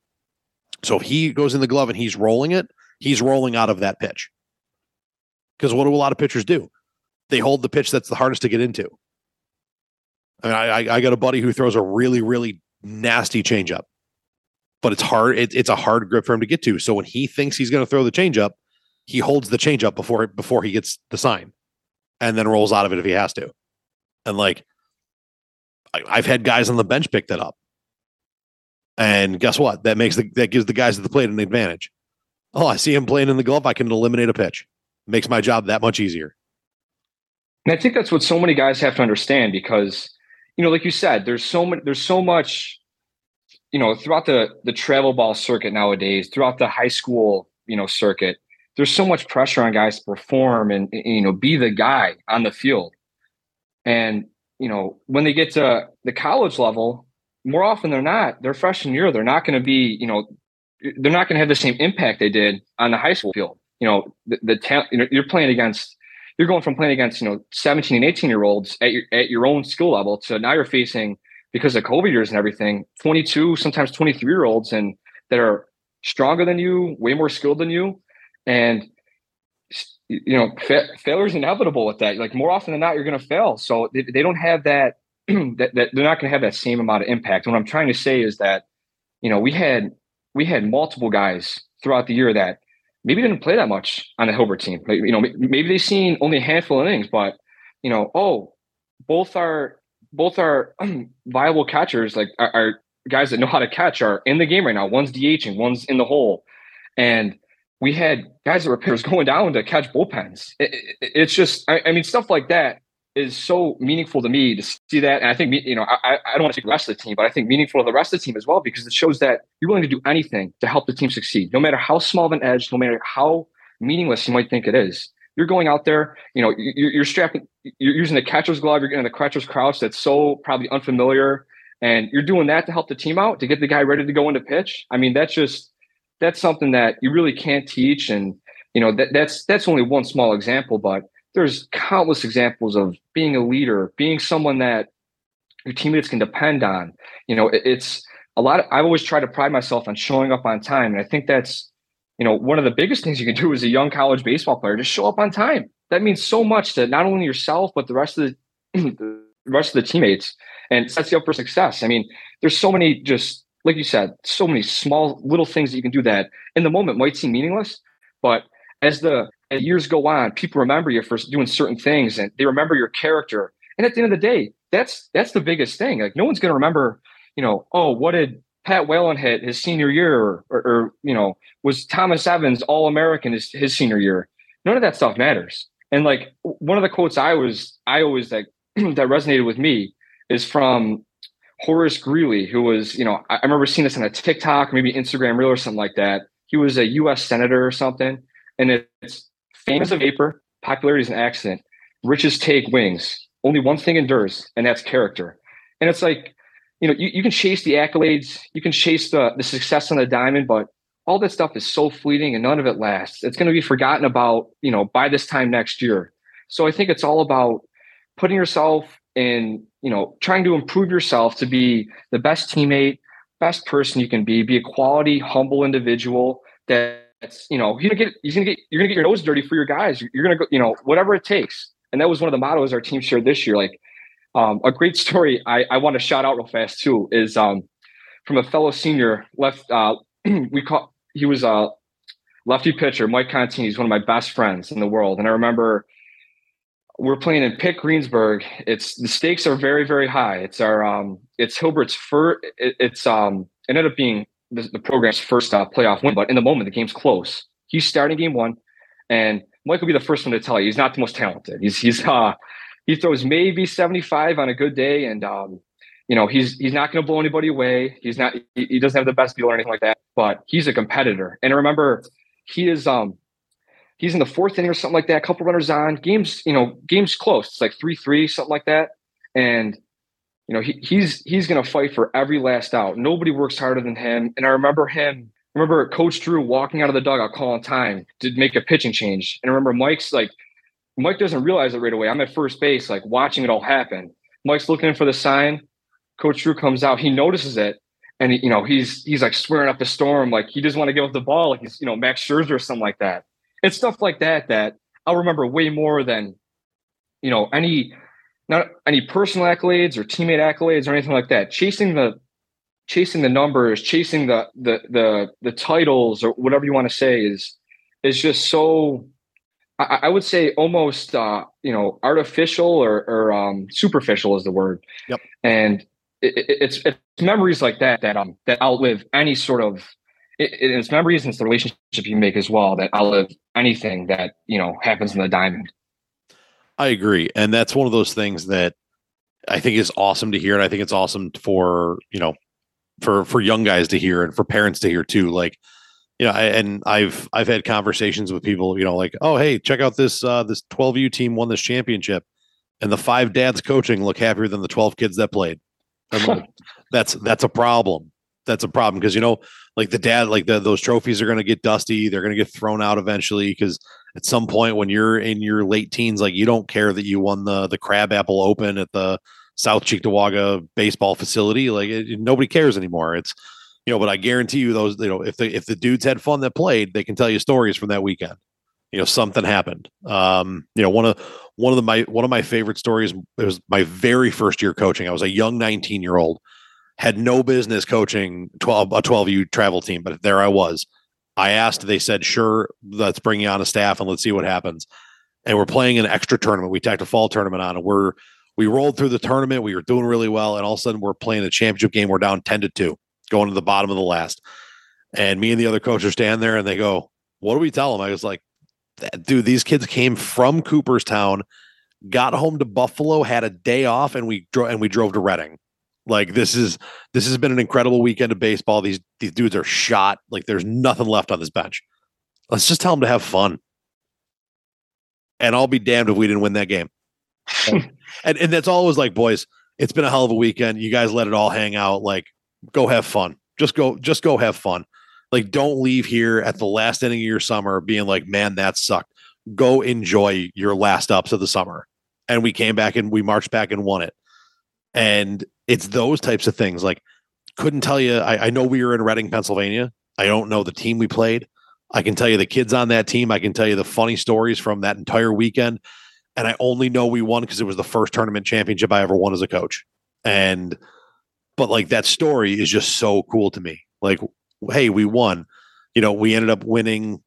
So if he goes in the glove and he's rolling it, he's rolling out of that pitch. Because what do a lot of pitchers do? They hold the pitch that's the hardest to get into. I mean, I, I got a buddy who throws a really, really nasty changeup but it's hard. It, it's a hard grip for him to get to. So when he thinks he's going to throw the changeup, he holds the changeup before before he gets the sign, and then rolls out of it if he has to. And like, I, I've had guys on the bench pick that up, and guess what? That makes the that gives the guys at the plate an advantage. Oh, I see him playing in the glove. I can eliminate a pitch. Makes my job that much easier. And I think that's what so many guys have to understand because, you know, like you said, there's so much there's so much you know, throughout the the travel ball circuit nowadays, throughout the high school, you know, circuit, there's so much pressure on guys to perform and, and you know be the guy on the field. And you know, when they get to the college level, more often than not, their freshman year, they're not going to be, you know, they're not going to have the same impact they did on the high school field. You know, the, the talent, you know, you're playing against, you're going from playing against, you know, 17 and 18 year olds at your, at your own skill level to now you're facing because of COVID years and everything, 22, sometimes 23 year olds and that are stronger than you, way more skilled than you. And, you know, fa- failure is inevitable with that. Like more often than not, you're going to fail. So they, they don't have that, that, that they're not going to have that same amount of impact. And what I'm trying to say is that, you know, we had, we had multiple guys throughout the year that maybe didn't play that much on the Hilbert team. Like, you know, maybe they've seen only a handful of innings, but you know, oh, both are both are viable catchers, like our, are, guys that know how to catch, are in the game right now. One's DHing, one's in the hole, and we had guys that were pitchers going down to catch bullpens. It, it, it's just, I, I mean, stuff like that is so meaningful to me to see that. And I think, you know, I, I don't want to take the rest of the team, but I think meaningful to the rest of the team as well, because it shows that you're willing to do anything to help the team succeed, no matter how small of an edge, no matter how meaningless you might think it is. You're going out there, you know, you're, you're strapping, you're using the catcher's glove, you're getting the catcher's crouch that's so probably unfamiliar. And you're doing that to help the team out, to get the guy ready to go into pitch. I mean, that's just, that's something that you really can't teach. And, you know, that, that's, that's only one small example, but there's countless examples of being a leader, being someone that your teammates can depend on. You know, it, it's a lot. Of, I've always tried to pride myself on showing up on time, and I think that's you know one of the biggest things you can do as a young college baseball player. Just show up on time. That means so much to not only yourself but the rest of the, the rest of the teammates, and sets you up for success. I mean, there's so many just like you said, so many small little things that you can do that in the moment might seem meaningless, but as the as years go on, people remember you for doing certain things and they remember your character. And at the end of the day, that's that's the biggest thing. Like no one's to remember, you know, oh, what did Pat Whelan hit his senior year, or, or, or you know, was Thomas Evans All American his, his senior year? None of that stuff matters. And like one of the quotes I was I always like that resonated with me is from Horace Greeley, who was, you know, I, I remember seeing this on a TikTok, maybe Instagram reel or something like that. He was a U.S. senator or something, and it's fame is a vapor, popularity is an accident. Riches take wings. Only one thing endures, and that's character. And it's like, you know, you, you can chase the accolades, you can chase the the success on the diamond, but all that stuff is so fleeting and none of it lasts. It's going to be forgotten about, you know, by this time next year. So I think it's all about putting yourself in, you know, trying to improve yourself to be the best teammate, best person you can be, be a quality, humble individual that it's you know you're gonna get you're gonna get you're gonna get your nose dirty for your guys. You're gonna go you know whatever it takes. And that was one of the mottos our team shared this year. Like um, a great story I, I want to shout out real fast too is um, from a fellow senior left. Uh, we call he was a lefty pitcher, Mike Contini. He's one of my best friends in the world, and I remember we're playing in Pitt Greensburg. It's the stakes are very very high. It's our um, it's Hilbert's first. It, it's um, it ended up being the, the program's first uh, playoff win, but in the moment, the game's close. He's starting game one, and Mike will be the first one to tell you he's not the most talented. He's he's uh he throws maybe 75 on a good day, and um, you know, he's he's not gonna blow anybody away. He's not he, he doesn't have the best deal or anything like that, but he's a competitor. And remember, he is um he's in the fourth inning or something like that, a couple runners on, games, you know, games close. It's like three, three, something like that. And you know, he, he's he's going to fight for every last out. Nobody works harder than him. And I remember him. remember Coach Drew walking out of the dugout calling time to make a pitching change. And I remember Mike's like, Mike doesn't realize it right away. I'm at first base, like watching it all happen. Mike's looking for the sign. Coach Drew comes out. He notices it, and he, you know he's he's like swearing up the storm, like he doesn't want to give up the ball, like he's you know Max Scherzer or something like that. It's stuff like that that I'll remember way more than you know any not any personal accolades or teammate accolades or anything like that. Chasing the chasing the numbers, chasing the the the the titles or whatever you want to say is is just so I, I would say almost uh, you know artificial or, or um, superficial is the word. Yep. And it, it, it's it's memories like that that um that outlive any sort of it, it's memories and it's the relationship you make as well that outlive anything that you know happens in the diamond. I agree. And that's one of those things that I think is awesome to hear. And I think it's awesome for, you know, for for young guys to hear and for parents to hear too. Like, you know, I, and I've I've had conversations with people, you know, like, oh hey, check out this uh this 12U team won this championship. And the five dads coaching look happier than the 12 kids that played. Like, that's that's a problem. That's a problem because you know, like the dad, like the, those trophies are going to get dusty. They're going to get thrown out eventually because at some point when you're in your late teens, like you don't care that you won the the Crabapple Open at the South Cheektowaga baseball facility. Like it, nobody cares anymore. It's you know, but I guarantee you those you know if the if the dudes had fun that played, they can tell you stories from that weekend. You know, something happened. Um, you know, one of one of the my one of my favorite stories. It was my very first year coaching. I was a young 19 year old, had no business coaching 12 a 12U travel team, but there I was I asked, they said, sure, let's bring you on a staff and let's see what happens. And we're playing an extra tournament. We tacked a fall tournament on, and we're we rolled through the tournament. We were doing really well, and all of a sudden we're playing a championship game. We're down ten to two, going to the bottom of the last. And me and the other coach are standing there, and they go, "What do we tell them?" I was like, "Dude, these kids came from Cooperstown, got home to Buffalo, had a day off, and we drove and we drove to Reading. Like this is this has been an incredible weekend of baseball. These these dudes are shot. Like there's nothing left on this bench. Let's just tell them to have fun. And I'll be damned if we didn't win that game. and, and and that's always like, boys, it's been a hell of a weekend. You guys let it all hang out. Like, go have fun. Just go, just go have fun. Like, don't leave here at the last inning of your summer being like, man, that sucked. Go enjoy your last ups of the summer. And we came back and we marched back and won it. And it's those types of things. Like, couldn't tell you. I, I know we were in Reading, Pennsylvania. I don't know the team we played. I can tell you the kids on that team. I can tell you the funny stories from that entire weekend. And I only know we won because it was the first tournament championship I ever won as a coach. And, but like that story is just so cool to me. Like, hey, we won. You know, we ended up winning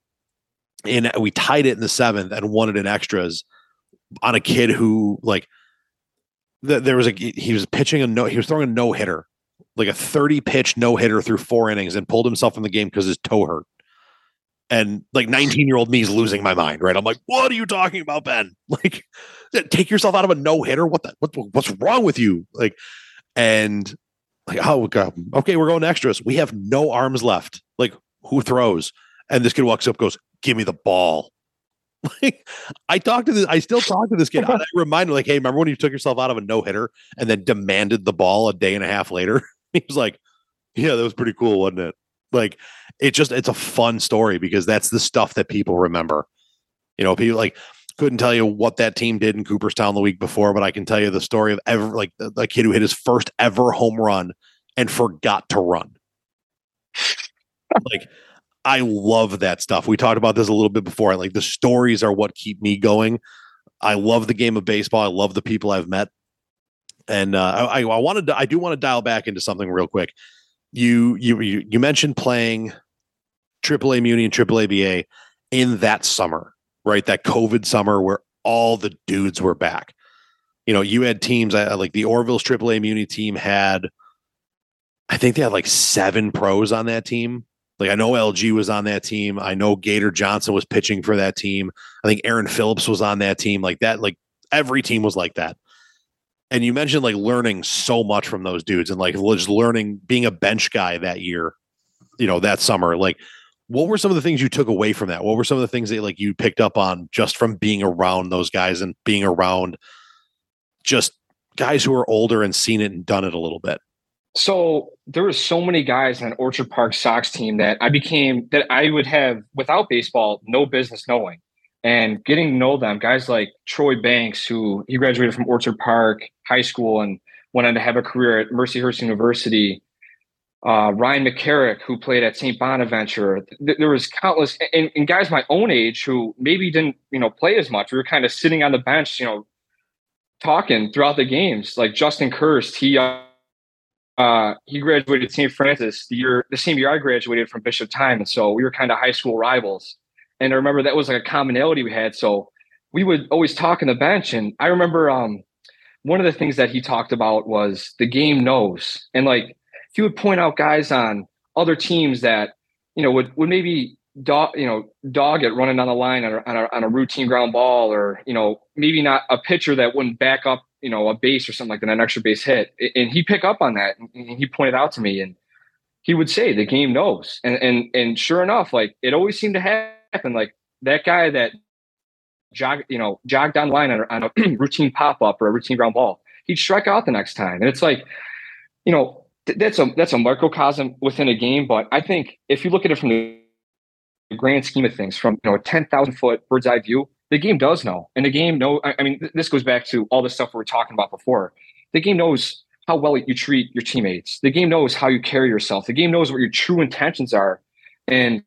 in, we tied it in the seventh and won it in extras on a kid who, like, there was a he was pitching a no he was throwing a no hitter like a 30 pitch no hitter through four innings and pulled himself from the game because his toe hurt. And like 19 year old me is losing my mind right? I'm like what are you talking about ben? Like take yourself out of a no hitter what the what, what's wrong with you? Like and like oh god okay we're going extras we have no arms left like who throws and this kid walks up goes give me the ball like I talked to this, I still talk to this kid. I remind him, like, hey, remember when you took yourself out of a no hitter and then demanded the ball a day and a half later? he was like, Yeah, that was pretty cool, wasn't it? Like, it just it's a fun story because that's the stuff that people remember. You know, people like couldn't tell you what that team did in Cooperstown the week before, but I can tell you the story of ever like the, the kid who hit his first ever home run and forgot to run. like I love that stuff. We talked about this a little bit before. Like the stories are what keep me going. I love the game of baseball. I love the people I've met. And uh, I, I wanted to, I do want to dial back into something real quick. You, you, you, mentioned playing AAA Muni and AAA in that summer, right? That COVID summer where all the dudes were back. You know, you had teams like the Orville's AAA Muni team had, I think they had like seven pros on that team like I know LG was on that team. I know Gator Johnson was pitching for that team. I think Aaron Phillips was on that team. Like that, like every team was like that. And you mentioned like learning so much from those dudes and like just learning being a bench guy that year, you know, that summer. Like, what were some of the things you took away from that? What were some of the things that like you picked up on just from being around those guys and being around just guys who are older and seen it and done it a little bit? So there were so many guys on Orchard Park Sox team that I became that I would have without baseball no business knowing. And getting to know them, guys like Troy Banks, who he graduated from Orchard Park High School and went on to have a career at Mercyhurst University. Uh, Ryan McCarrick, who played at St. Bonaventure. There was countless and, and, guys my own age who maybe didn't, you know, play as much. We were kind of sitting on the bench, you know, talking throughout the games. Like Justin Kirst, he uh, uh, he graduated St. Francis the year, the same year I graduated from Bishop Timon, and so we were kind of high school rivals. And I remember that was like a commonality we had. So we would always talk on the bench, and I remember um, one of the things that he talked about was the game knows, and like he would point out guys on other teams that you know would would maybe dog you know dog it running on the line on a, on a, on a routine ground ball, or you know maybe not a pitcher that wouldn't back up you know, a base or something like that, an extra base hit. And he pick up on that and he pointed out to me and he would say the game knows. And and and sure enough, like it always seemed to happen. Like that guy that jog, you know, jogged down the line on a, on a routine pop up or a routine ground ball, he'd strike out the next time. And it's like, you know, that's a that's a microcosm within a game. But I think if you look at it from the grand scheme of things, from you know a ten thousand foot bird's eye view, the game does know, and the game know. I, I mean, th- this goes back to all the stuff we were talking about before. The game knows how well you treat your teammates. The game knows how you carry yourself. The game knows what your true intentions are, and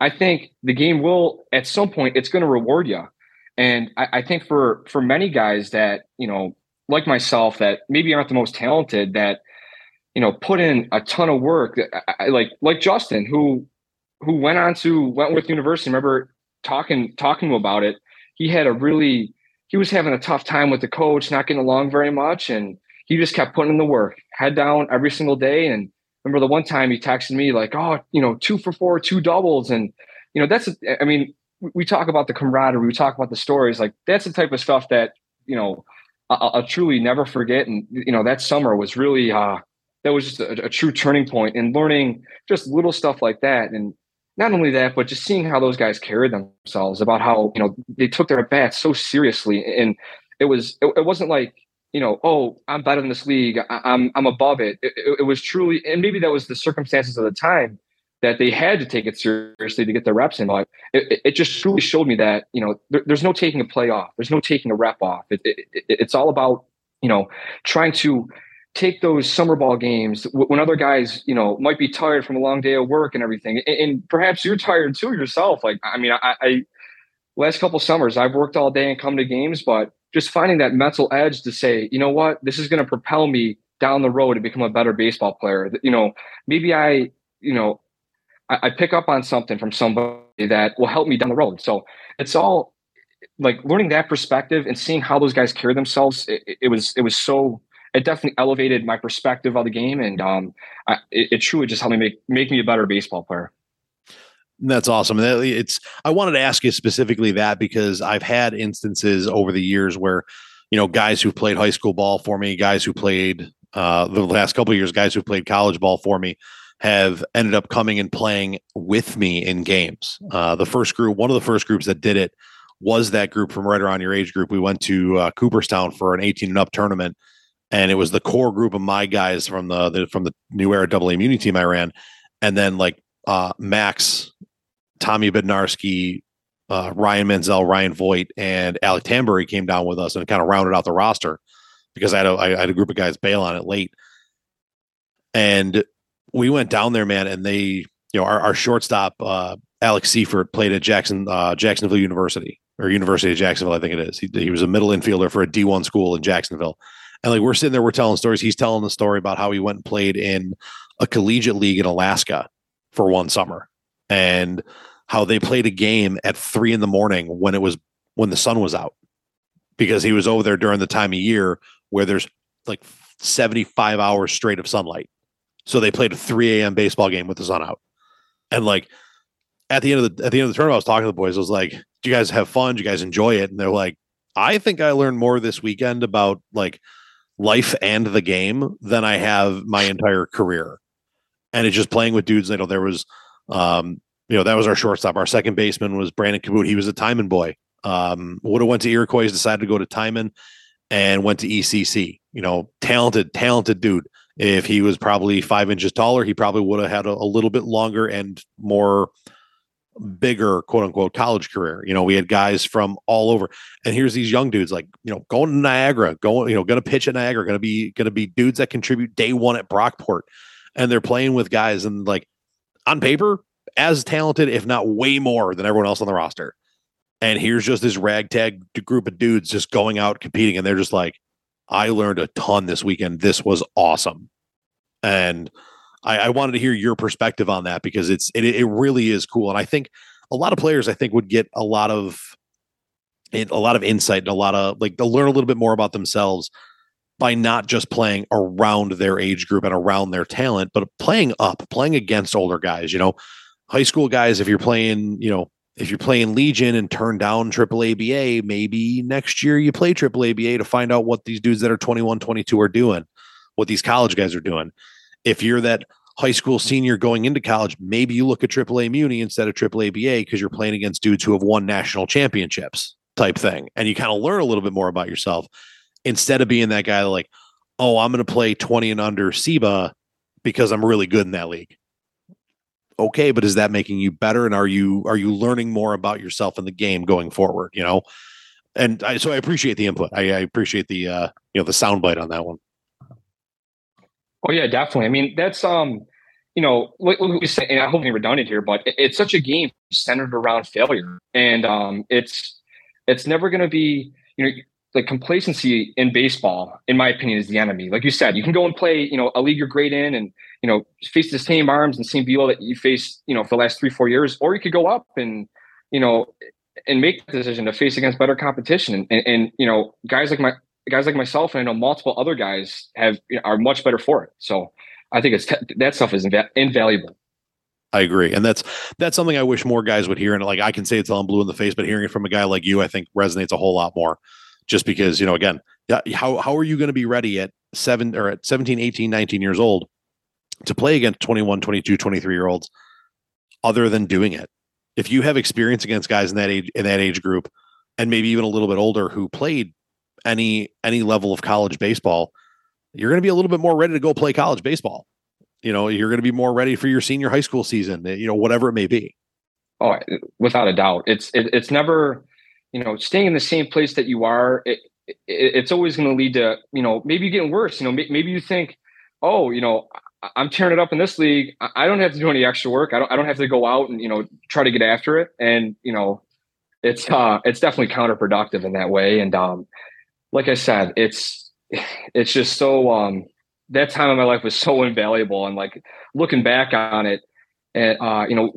I think the game will at some point it's going to reward you. And I, I think for for many guys that you know, like myself, that maybe aren't the most talented, that you know, put in a ton of work. I, I, like like Justin, who who went on to Wentworth University. remember talking talking about it. He had a really he was having a tough time with the coach, not getting along very much, and he just kept putting in the work, head down every single day. And remember the one time he texted me like, "Oh, you know, two for four, two doubles," and you know that's I mean we talk about the camaraderie, we talk about the stories, like that's the type of stuff that you know I'll, I'll truly never forget. And you know that summer was really uh, that was just a, a true turning point in learning just little stuff like that. And not only that, but just seeing how those guys carried themselves about how, you know, they took their bats so seriously. And it was, it, it wasn't like, you know, oh, I'm better than this league. I, am I'm, I'm above it. It, it. it, was truly, and maybe that was the circumstances of the time that they had to take it seriously to get their reps in. But it, it just truly showed me that, you know, there, there's no taking a play off. There's no taking a rep off. it's all about, you know, trying to take those summer ball games when other guys, you know, might be tired from a long day of work and everything, and, perhaps you're tired too yourself. Like, I mean, I, I last couple summers I've worked all day and come to games, but just finding that mental edge to say, you know what, this is going to propel me down the road to become a better baseball player. You know, maybe I, you know, I, I pick up on something from somebody that will help me down the road. So it's all like learning that perspective and seeing how those guys carry themselves. It, it was it was so it definitely elevated my perspective of the game, and um, I, it, it, truly just helped me make make me a better baseball player. That's awesome. It's I wanted to ask you specifically that because I've had instances over the years where you know guys who played high school ball for me, guys who played uh, the last couple years, guys who played college ball for me have ended up coming and playing with me in games. Uh, the first group, one of the first groups that did it was that group from right around your age group. We went to uh, Cooperstown for an 18 and up tournament and it was the core group of my guys from the, the from the new era double immunity team I ran, and then like uh, Max, Tommy Bednarski, uh, Ryan Menzel, Ryan Voigt, and Alec Tambury came down with us and kind of rounded out the roster because I had a, I had a group of guys bail on it late, and we went down there, man, and they you know our, our shortstop uh, Alex Seifert played at Jackson uh, Jacksonville University or University of Jacksonville, I think it is. He, he was a middle infielder for a D one school in Jacksonville and like we're sitting there, we're telling stories. He's telling the story about how he went and played in a collegiate league in Alaska for one summer and how they played a game at three in the morning when it was when the sun was out because he was over there during the time of year where there's like 75 hours straight of sunlight. So they played a 3 a.m. baseball game with the sun out. And like at the end of the at the end of the tournament, I was talking to the boys. I was like, Do you guys have fun? Do you guys enjoy it? And they're like, I think I learned more this weekend about like life and the game than I have my entire career. And it's just playing with dudes. I know there was, um, you know, that was our shortstop. Our second baseman was Brandon Kabut. He was a Timon boy. Um, would have went to Iroquois, decided to go to Timon and went to ECC. You know, talented, talented dude. If he was probably five inches taller, he probably would have had a, a little bit longer and more bigger quote unquote college career. You know, we had guys from all over. And here's these young dudes like, you know, going to Niagara, going, you know, gonna pitch at Niagara, gonna be gonna be dudes that contribute day one at Brockport. And they're playing with guys and like on paper, as talented, if not way more than everyone else on the roster. And here's just this ragtag group of dudes just going out competing, and they're just like, I learned a ton this weekend. This was awesome. And I, I wanted to hear your perspective on that because it's it, it really is cool, and I think a lot of players I think would get a lot of a lot of insight and a lot of like they'll learn a little bit more about themselves by not just playing around their age group and around their talent, but playing up, playing against older guys. You know, high school guys. If you're playing, you know, if you're playing Legion and turn down Triple ABA, maybe next year you play Triple ABA to find out what these dudes that are 21, 22 are doing, what these college guys are doing if you're that high school senior going into college, maybe you look at AAA Muni instead of AAA ABA because you're playing against dudes who have won national championships type thing. And you kind of learn a little bit more about yourself instead of being that guy like, oh, I'm going to play 20 and under SEBA because I'm really good in that league. Okay, but is that making you better? And are you are you learning more about yourself in the game going forward? You know, and I, so I appreciate the input. I, I appreciate the uh, you know the soundbite on that one. Oh yeah, definitely. I mean, that's um, you know, we say, and I hope I'm redundant here, but it, it's such a game centered around failure, and um, it's it's never going to be, you know, like complacency in baseball, in my opinion, is the enemy. Like you said, you can go and play, you know, a league you're great in, and you know, face the same arms and same velo that you faced, you know, for the last three, four years, or you could go up and, you know, and make the decision to face against better competition. And, and, and you know, guys like my guys like myself, and I know multiple other guys have are much better for it. So I think it's that stuff is inv- invaluable. I agree, and that's that's something I wish more guys would hear. And like I can say it's all blue in the face, but hearing it from a guy like you, I think resonates a whole lot more. Just because you know, again, how how are you going to be ready at seven or at 17, 18, 19 years old to play against 21, 22, 23 year olds, other than doing it? If you have experience against guys in that age in that age group, and maybe even a little bit older who played any any level of college baseball, you're going to be a little bit more ready to go play college baseball. You know you're going to be more ready for your senior high school season you know whatever it may be. Oh without a doubt. It's it, it's never you know staying in the same place that you are it, it, it's always going to lead to you know maybe getting worse you know maybe you think oh you know i'm tearing it up in this league. I don't have to do any extra work. I don't, I don't have to go out and you know try to get after it. And you know it's uh it's definitely counterproductive in that way. And um like i said it's it's just so um that time of my life was so invaluable. And like looking back on it, and uh, you know,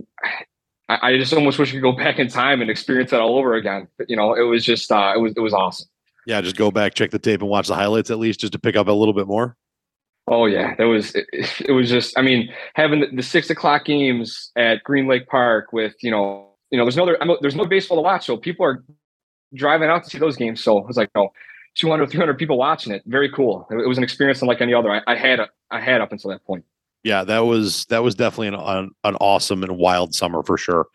I, I, just almost wish we could go back in time and experience that all over again. But, you know, it was just uh, it was it was awesome. Yeah, just go back, check the tape, and watch the highlights at least, just to pick up a little bit more. Oh yeah, that was it, it was just. I mean, having the, the, six o'clock games at Green Lake Park with you know, you know, there's no other, there's no baseball to watch, so people are driving out to see those games. So I was like, no, 200, 300 people watching it. Very cool. It, was an experience unlike any other I, I had. I had up until that point. Yeah, that was that was definitely an an, an awesome and wild summer for sure.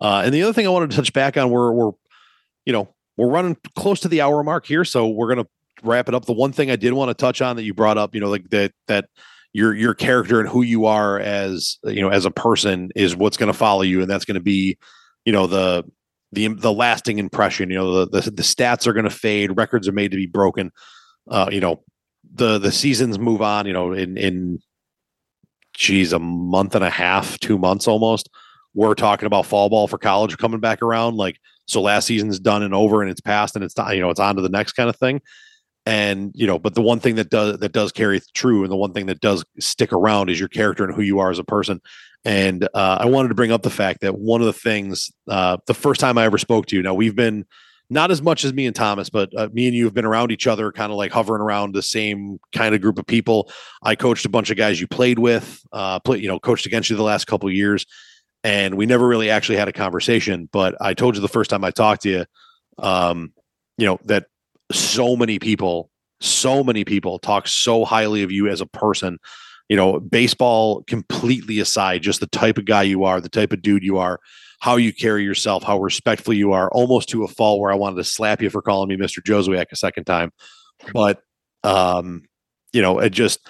Uh, and the other thing I wanted to touch back on, we're we're you know we're running close to the hour mark here, so we're gonna wrap it up. The one thing I did want to touch on that you brought up, you know, like that that your your character and who you are as you know as a person is what's going to follow you, and that's going to be you know the the the lasting impression. You know, the the, the stats are going to fade. Records are made to be broken. Uh, you know, the the seasons move on. You know, in in geez, a month and a half, two months almost. We're talking about fall ball for college coming back around. Like, so last season's done and over, and it's past, and it's not, you know it's on to the next kind of thing. And you know, but the one thing that does that does carry true, and the one thing that does stick around is your character and who you are as a person. And uh, I wanted to bring up the fact that one of the things, uh, the first time I ever spoke to you, now we've been not as much as me and Thomas, but uh, me and you have been around each other, kind of like hovering around the same kind of group of people. I coached a bunch of guys you played with, uh, play, you know, coached against you the last couple years, and we never really actually had a conversation. But I told you the first time I talked to you, um, you know, that so many people, so many people talk so highly of you as a person you know, baseball completely aside, just the type of guy you are, the type of dude you are, how you carry yourself, how respectful you are, almost to a fault where I wanted to slap you for calling me Mr. Joswiak a second time. But um, you know, it just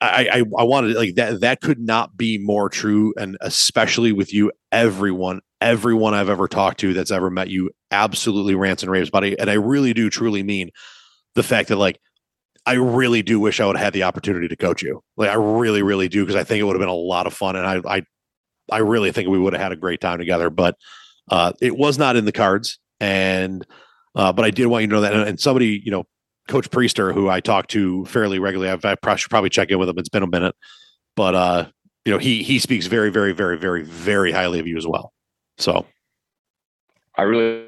I, I I wanted like that that could not be more true. And especially with you, everyone, everyone I've ever talked to that's ever met you absolutely rants and raves about it. And I really do truly mean the fact that like I really do wish I would have had the opportunity to coach you. Like I really, really do because I think it would have been a lot of fun, and I, I, I really think we would have had a great time together. But uh, it was not in the cards, and uh, but I did want you to know that. And, and, somebody, you know, Coach Priester, who I talk to fairly regularly, I've, I should probably check in with him. It's been a minute, but uh, you know, he he speaks very, very, very, very, very highly of you as well. So, I really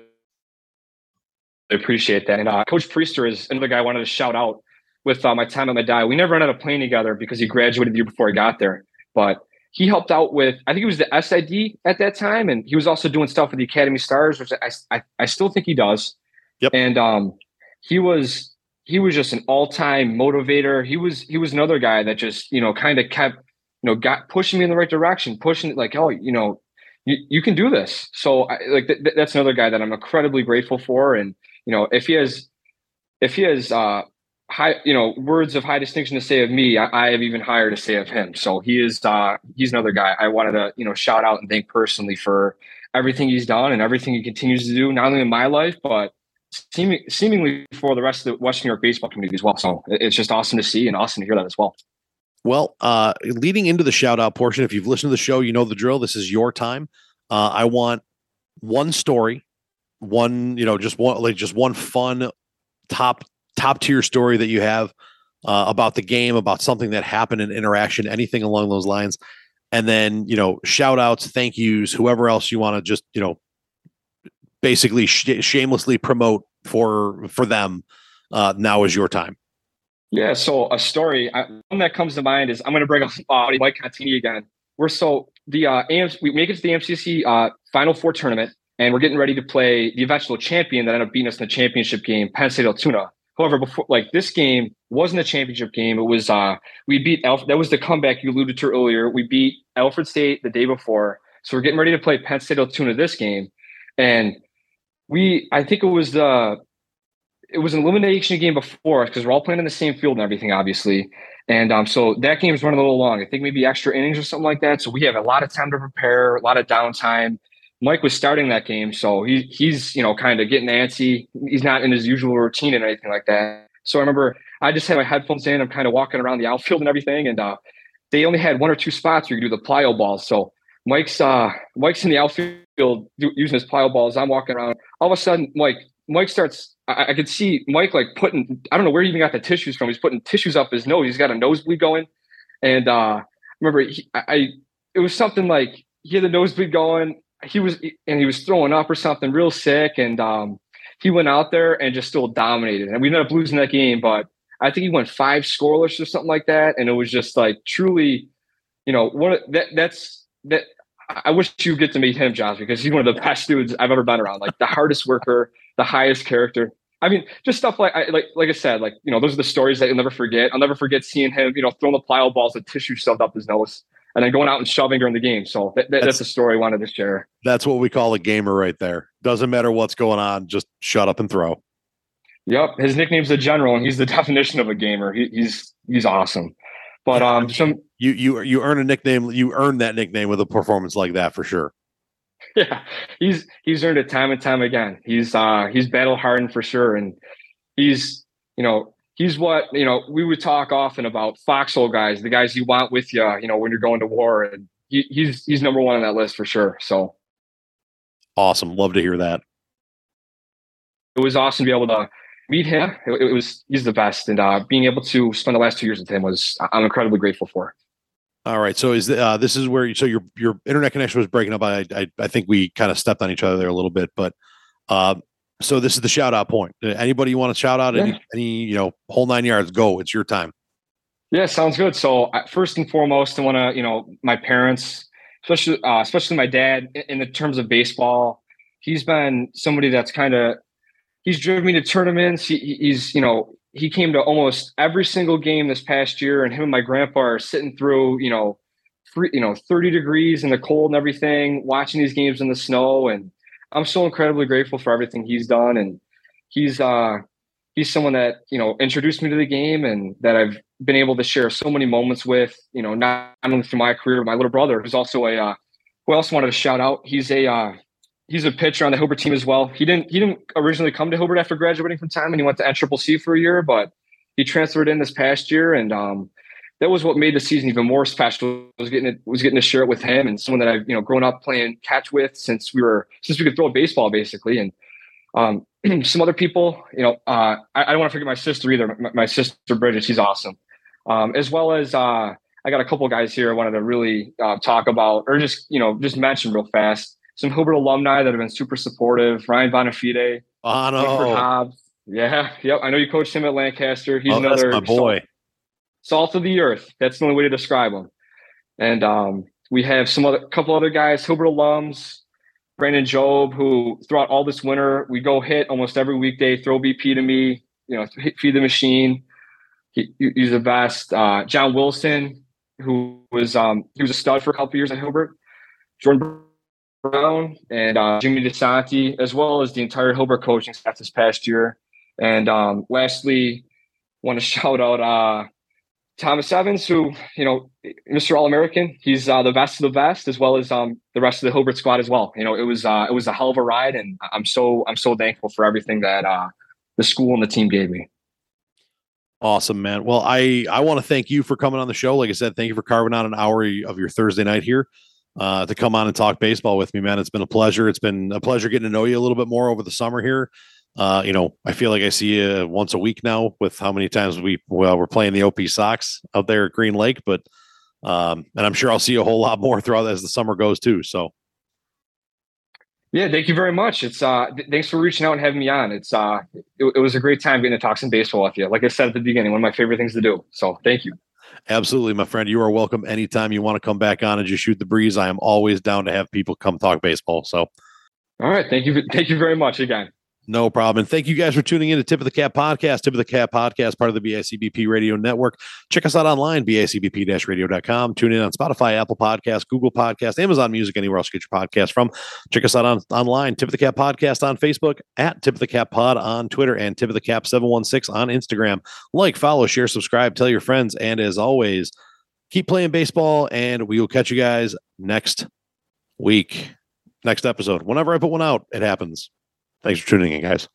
appreciate that. And uh, Coach Priester is another guy I wanted to shout out with uh, my time at Medaille. We never ended up playing together because he graduated the year before I got there. But he helped out with, I think it was the SID at that time. And he was also doing stuff with the Academy Stars, which I, I, I still think he does. Yep. And um, he was, he was just an all-time motivator. He was, he was another guy that just, you know, kind of kept, you know, got pushing me in the right direction, pushing like, oh, you know, you, you can do this. So I, like, th- that's another guy that I'm incredibly grateful for. And, you know, if he has, if he has, uh, high, you know, words of high distinction to say of me, I, I, have even higher to say of him. So he is, uh, he's another guy I wanted to, you know, shout out and thank personally for everything he's done and everything he continues to do, not only in my life, but seeming, seemingly for the rest of the Western New York baseball community as well. So it's just awesome to see and awesome to hear that as well. Well, uh, leading into the shout out portion, if you've listened to the show, you know the drill. This is your time. Uh, I want one story, one, you know, just one, like just one fun top top tier story that you have uh, about the game, about something that happened in interaction, anything along those lines. And then, you know, shout outs, thank yous, whoever else you want to just, you know, basically sh- shamelessly promote for for them. Uh, now is your time. Yeah. So a story I, one that comes to mind is I'm going to bring up uh, Mike Contini again. We're so the uh, AMC, we make it to the AMCC uh, Final Four tournament, and we're getting ready to play the eventual champion that ended up beating us in the championship game, Penn State Altoona. However, before like this game wasn't a championship game. It was uh we beat. That was the comeback you alluded to earlier. We beat Alfred State the day before, so we're getting ready to play Penn State Altoona this game, and we I think it was the it was an elimination game before us because we're all playing in the same field and everything, obviously. And um, so that game is running a little long. I think maybe extra innings or something like that. So we have a lot of time to prepare, a lot of downtime. Mike was starting that game, so he he's you know kind of getting antsy. He's not in his usual routine and anything like that. So I remember I just had my headphones in. I'm kind of walking around the outfield and everything, and uh, they only had one or two spots where you could do the plyo balls. So Mike's uh, Mike's in the outfield using his plyo balls. I'm walking around. All of a sudden, Mike Mike starts. I, I could see Mike like putting. I don't know where he even got the tissues from. He's putting tissues up his nose. He's got a nosebleed going, and uh, remember he, I. It was something like he had the nosebleed going he was and he was throwing up or something real sick and um, he went out there and just still dominated. And we ended up losing that game but i think he went five scoreless or something like that and it was just like truly you know one that that's that i wish you get to meet him josh because he's one of the best dudes i've ever been around like the hardest worker the highest character. I mean, just stuff like I, like like I said, like you know, those are the stories that you'll never forget. I'll never forget seeing him, you know, throwing the plyo balls with tissue shoved up his nose and then going out and shoving during the game. So that, that, that's, a story I wanted to share. That's what we call a gamer right there. Doesn't matter what's going on, just shut up and throw. Yep, his nickname's the General, and he's the definition of a gamer. He, he's he's awesome. But um, some you you you earn a nickname. You earn that nickname with a performance like that for sure. Yeah, he's he's earned it time and time again. He's uh he's battle hardened for sure, and he's you know he's what you know we would talk often about foxhole guys the guys you want with you you know when you're going to war and he, he's he's number one on that list for sure so. Awesome love to hear that. It was awesome to be able to meet him. It, it was he's the best and uh, being able to spend the last two years with him was i'm incredibly grateful for. All right so is the, uh, this is where so your your internet connection was breaking up. I i, I think we kind of stepped on each other there a little bit but uh, so this is the shout out point. Anybody you want to shout out? Yeah. Any, any, you know, whole nine yards? Go. It's your time. Yeah, sounds good. So first and foremost, I want to, you know, my parents, especially, uh, especially my dad, in the terms of baseball, he's been somebody that's kind of, he's driven me to tournaments. He, he's, you know, he came to almost every single game this past year, and him and my grandpa are sitting through, you know, free, you know, 30 degrees in the cold and everything, watching these games in the snow and I'm so incredibly grateful for everything he's done, and he's uh, he's someone that you know introduced me to the game, and that I've been able to share so many moments with. You know, not only through my career, my little brother, who's also a uh, who also wanted to shout out. He's a uh, he's a pitcher on the Hilbert team as well. He didn't he didn't originally come to Hilbert after graduating from Timon, and he went to NCCC for a year, but he transferred in this past year, and um, that was what made the season even more special. Was getting it was getting to share it with him and someone that I've you know grown up playing catch with since we were since we could throw a baseball basically. And um, some other people, you know, uh, I, I, don't want to forget my sister either. My, my sister Bridget, she's awesome. Um, as well as uh, I got a couple guys here I wanted to really uh, talk about or just you know just mention real fast. Some Hilbert alumni that have been super supportive. Ryan Bonafide, Bono. Hobbs. Yeah, yep. I know you coached him at Lancaster. He's oh, another my boy salt of the earth. That's the only way to describe them. And um, we have some other couple other guys, Hilbert alums, Brandon Job, who throughout all this winter we go hit almost every weekday. Throw BP to me, you know, feed the machine. He, he's the best. Uh, John Wilson, who was um, he was a stud for a couple years at Hilbert. Jordan Brown and uh, Jimmy DeSanti, as well as the entire Hilbert coaching staff this past year. And um, lastly, want to shout out uh, Thomas Evans, who you know, Mr. All American, he's uh, the best of the best, as well as um, the rest of the Hilbert squad as well. You know, it was uh, it was a hell of a ride, and I'm so I'm so thankful for everything that uh, the school and the team gave me. Awesome, man. Well, I I want to thank you for coming on the show. Like I said, thank you for carving out an hour of your Thursday night here uh, to come on and talk baseball with me, man. It's been a pleasure. It's been a pleasure getting to know you a little bit more over the summer here. Uh, you know, I feel like I see you once a week now with how many times we well we're playing the OP Sox out there at Green Lake, but um, and I'm sure I'll see a whole lot more throughout as the summer goes too. So yeah, thank you very much. It's uh, th- thanks for reaching out and having me on. It's uh, it, it was a great time getting to talk some baseball with you. Like I said at the beginning, one of my favorite things to do. So thank you. Absolutely, my friend. You are welcome anytime you want to come back on and just shoot the breeze. I am always down to have people come talk baseball. So, all right, thank you, thank you very much again. No problem. And thank you guys for tuning in to Tip of the Cap Podcast. Tip of the Cap Podcast, part of the BICBP Radio Network. Check us out online, bicbp radio.com. Tune in on Spotify, Apple Podcast, Google Podcast, Amazon Music, anywhere else you get your podcast from. Check us out on online, Tip of the Cap Podcast on Facebook, at Tip of the Cap Pod on Twitter, and Tip of the Cap 716 on Instagram. Like, follow, share, subscribe, tell your friends. And as always, keep playing baseball, and we will catch you guys next week, next episode. Whenever I put one out, it happens. Thanks for tuning in, guys.